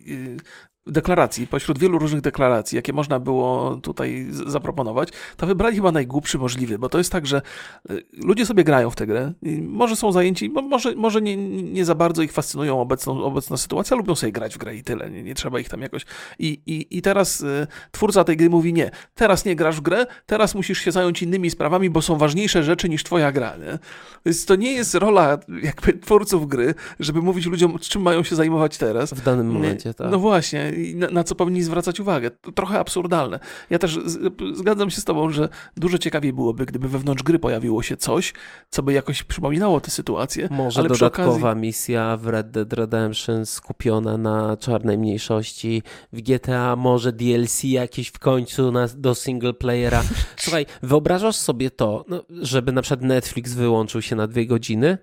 deklaracji, pośród wielu różnych deklaracji, jakie można było tutaj zaproponować, to wybrali chyba najgłupszy możliwy, bo to jest tak, że y, ludzie sobie grają w tę grę, może są zajęci, mo- może, może nie, nie za bardzo ich fascynują obecną, obecna sytuacja, lubią sobie grać w grę i tyle, nie, nie trzeba ich tam jakoś... I, i, i teraz y, twórca tej gry mówi, nie, teraz nie grasz w grę, teraz musisz się zająć innymi sprawami, bo są ważniejsze rzeczy niż twoja gra, nie? Więc to nie jest rola jakby twórców gry, żeby mówić ludziom, czym mają się zajmować teraz. W danym momencie, tak. No właśnie, na, na co powinni zwracać uwagę. To trochę absurdalne. Ja też z, zgadzam się z tobą, że dużo ciekawiej byłoby, gdyby wewnątrz gry pojawiło się coś, co by jakoś przypominało tę sytuację. Może ale dodatkowa okazji- misja w Red Dead Redemption skupiona na czarnej mniejszości, w GTA może DLC jakieś w końcu na, do single playera. Słuchaj, wyobrażasz sobie to, no, żeby na przykład Netflix wyłączył się na dwie godziny?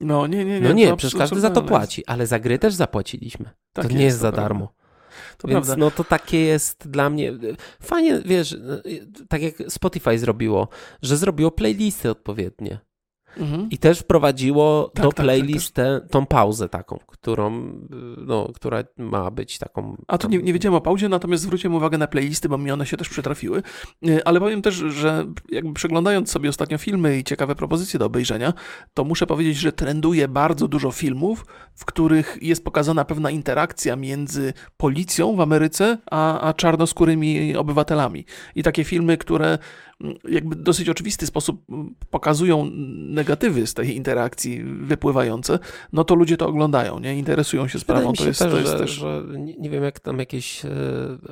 No nie, nie, nie. No nie, przecież każdy za to płaci, ale za gry też zapłaciliśmy. Tak to nie jest to za darmo. To Więc prawda. no to takie jest dla mnie. Fajnie, wiesz, tak jak Spotify zrobiło, że zrobiło playlisty odpowiednie. Mhm. I też wprowadziło Tak, do tak, tak, playlist tę- tą pauzę taką, którą, y, no, która ma być taką. A tu nie, nie wiedziałem o pauzie, natomiast zwróciłem uwagę na playlisty, bo mi one się też przytrafiły. Y, Ale powiem też, że jakby przeglądając sobie ostatnio filmy i ciekawe propozycje do obejrzenia, to muszę powiedzieć, że trenduje bardzo dużo filmów, w których jest pokazana pewna interakcja między policją w Ameryce, a, a czarnoskórymi obywatelami. I takie filmy, które jakby dosyć oczywisty sposób pokazują negatywy z tej interakcji wypływające, no to ludzie to oglądają, nie? Interesują się Wydaje sprawą. mi To jest, też, to jest że, też... że nie, wiem, jak tam jakieś e,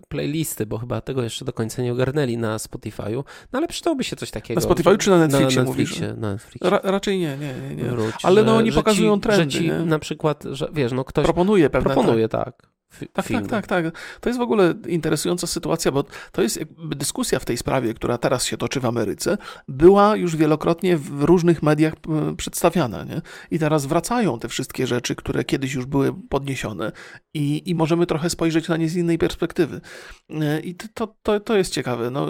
playlisty, bo chyba tego jeszcze do końca nie ogarnęli na Spotify'u, no ale przydałoby się coś takiego. Na Spotify'u czy na Netflixie Na mówisz? Netflixie, na Netflixie. Ra, raczej nie, nie, nie. nie. Wróć, Ale no oni pokazują ci, trendy, Że ci nie? na przykład, że wiesz, no ktoś Proponuje pewne... proponuje, tak. Fi- Tak, filmy. tak, tak, tak. To jest w ogóle interesująca sytuacja, bo to jest jakby dyskusja w tej sprawie, która teraz się toczy w Ameryce, była już wielokrotnie w różnych mediach m, przedstawiana, nie? I teraz wracają te wszystkie rzeczy, które kiedyś już były podniesione i, i możemy trochę spojrzeć na nie z innej perspektywy. E, I to, to, to jest ciekawe. No,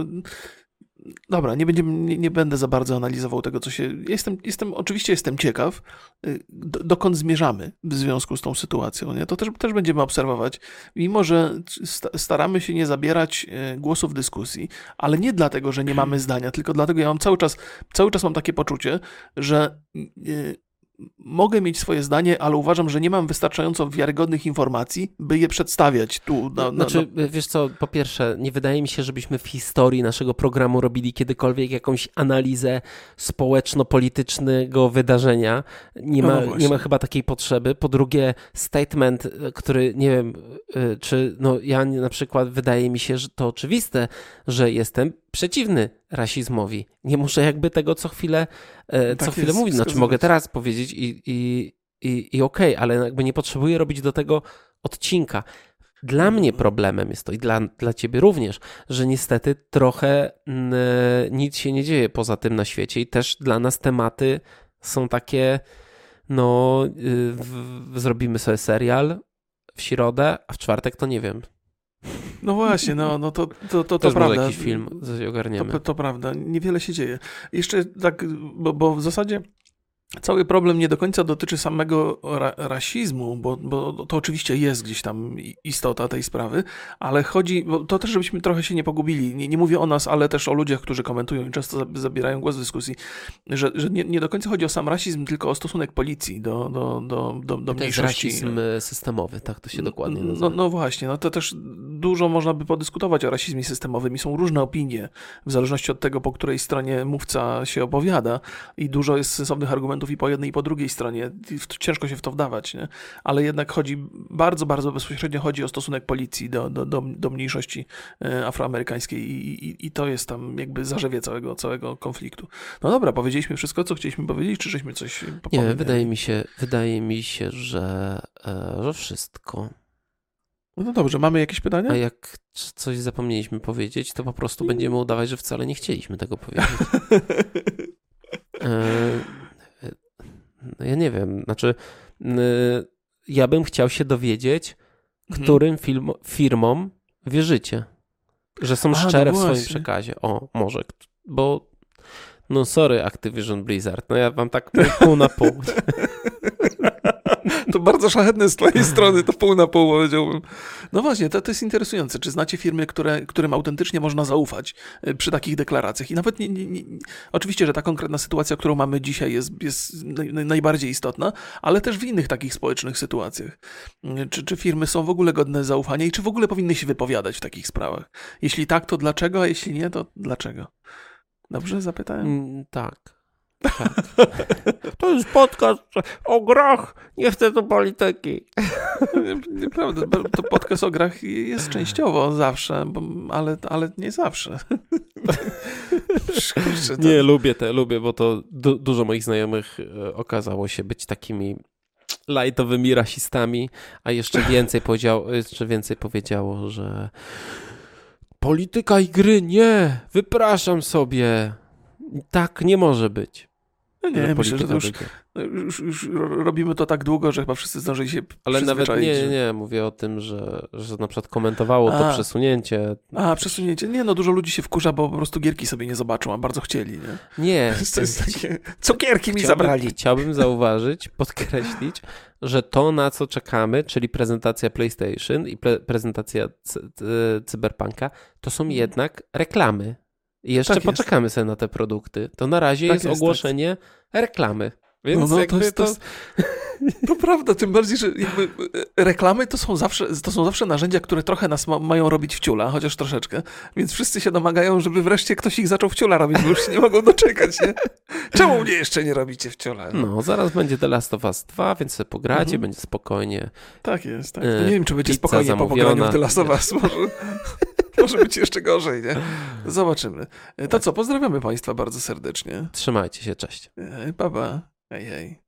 Dobra, nie, będziemy, nie, nie będę za bardzo analizował tego, co się. Jestem, jestem, oczywiście jestem ciekaw, y, do, dokąd zmierzamy w związku z tą sytuacją. Nie? To też, też będziemy obserwować, mimo że sta- staramy się nie zabierać y, głosu w dyskusji, ale nie dlatego, że nie mamy zdania, tylko dlatego ja mam cały czas, cały czas mam takie poczucie, że y, mogę mieć swoje zdanie, ale uważam, że nie mam wystarczająco wiarygodnych informacji, by je przedstawiać tu. Na, na, Znaczy, wiesz co, po pierwsze, nie wydaje mi się, żebyśmy w historii naszego programu robili kiedykolwiek jakąś analizę społeczno-politycznego wydarzenia. Nie No ma, właśnie. nie ma chyba takiej potrzeby. Po drugie, statement, e, który nie wiem, e, czy no ja na przykład wydaje mi się, że to oczywiste, że jestem przeciwny rasizmowi. Nie muszę jakby tego co chwilę, e, co Tak chwilę mówić. Znaczy wskazywać. mogę teraz powiedzieć i, i, i, i okej, ale jakby nie potrzebuję robić do tego odcinka. Dla mnie problemem jest to i dla, dla ciebie również, że niestety trochę nic się nie dzieje poza tym na świecie i też dla nas tematy są takie, no, y, w, w, zrobimy sobie serial w środę, a w czwartek to nie wiem. No właśnie, no, no to, to, to, to, prawda. jakiś film ogarniemy. To, to prawda, niewiele się dzieje. Jeszcze tak, bo, bo w zasadzie cały problem nie do końca dotyczy samego ra rasizmu, bo, bo to oczywiście jest gdzieś tam istota tej sprawy, ale chodzi, bo to też żebyśmy trochę się nie pogubili. Nie, nie mówię o nas, ale też o ludziach, którzy komentują i często za- zabierają głos w dyskusji, że, że nie, nie do końca chodzi o sam rasizm, tylko o stosunek policji do, do, do, do, do to jest mniejszości. rasizm e, systemowy, tak to się dokładnie No, nazywa. no właśnie, no to też dużo można by podyskutować o rasizmie systemowym i są różne opinie, w zależności od tego, po której stronie mówca się opowiada i dużo jest sensownych argumentów argumentów i po jednej i po drugiej stronie. Ciężko się w to wdawać, nie? ale jednak chodzi, bardzo, bardzo bezpośrednio chodzi o stosunek policji do, do, do, do mniejszości e, afroamerykańskiej i, i, i to jest tam jakby zarzewie całego, całego konfliktu. No dobra, powiedzieliśmy wszystko, co chcieliśmy powiedzieć, czy żeśmy coś Nie, wydaje mi się, wydaje mi się, że, że wszystko. No dobrze, mamy jakieś pytania? A jak coś zapomnieliśmy powiedzieć, to po prostu będziemy udawać, że wcale nie chcieliśmy tego powiedzieć. no ja nie wiem, znaczy ja bym chciał się dowiedzieć, mhm. którym film, firmom wierzycie, że są A, no szczere no w swoim przekazie. O, może, bo no sorry Activision Blizzard, no ja wam tak pół na pół. To bardzo szlachetne z twojej strony, to pół na pół powiedziałbym. No właśnie, to, to jest interesujące. Czy znacie firmy, które, którym autentycznie można zaufać y, przy takich deklaracjach? I nawet nie, nie, nie, oczywiście, że ta konkretna sytuacja, którą mamy dzisiaj jest, jest najbardziej istotna, ale też w innych takich społecznych sytuacjach. Y, czy, czy firmy są w ogóle godne zaufania i czy w ogóle powinny się wypowiadać w takich sprawach? Jeśli tak, to dlaczego, a jeśli nie, to dlaczego? Dobrze zapytałem? Mm, tak. Tak. To jest podcast o grach, nie chcę do polityki. Nieprawda, to podcast o grach jest częściowo zawsze, bo, ale, ale nie zawsze. Kurczę, to... Nie, lubię te, lubię, bo to du dużo moich znajomych e, okazało się być takimi lightowymi rasistami, a jeszcze więcej, powiedział, jeszcze więcej powiedziało, że polityka i gry, nie, wypraszam sobie. Tak nie może być. No nie, myślę, że to już, no już, już, robimy to tak długo, że chyba wszyscy zdążyli się Ale nawet nie, nie, nie, mówię o tym, że, że na przykład komentowało a, to przesunięcie. A, przesunięcie. Nie, no dużo ludzi się wkurza, bo po prostu gierki sobie nie zobaczą, a bardzo chcieli, nie? Nie. To jest takie, cukierki mi zabrali. Chciałbym zauważyć, podkreślić, że to, na co czekamy, czyli prezentacja PlayStation i pre prezentacja Cyberpunka, to są jednak reklamy. I jeszcze tak poczekamy jest. sobie na te produkty. To na razie tak jest, jest, tak. ogłoszenie tak. reklamy. Więc no, no, to, jest, to... to prawda, tym bardziej, że e, reklamy to są, zawsze, to są zawsze narzędzia, które trochę nas ma, mają robić wciula, chociaż troszeczkę. Więc wszyscy się domagają, żeby wreszcie ktoś ich zaczął wciula robić, bo już się nie mogą doczekać, nie? Czemu mnie jeszcze nie robicie wciula? No, no zaraz będzie The Last of Us 2, więc sobie pogracie, mhm. będzie spokojnie. Tak jest, tak. No nie wiem, czy będzie spokojnie zamówiona. po pograniu w The Last of Us. Może. Może być jeszcze gorzej, nie? Zobaczymy. To co, pozdrawiamy Państwa bardzo serdecznie. Trzymajcie się, cześć. Baba. Hej, hej.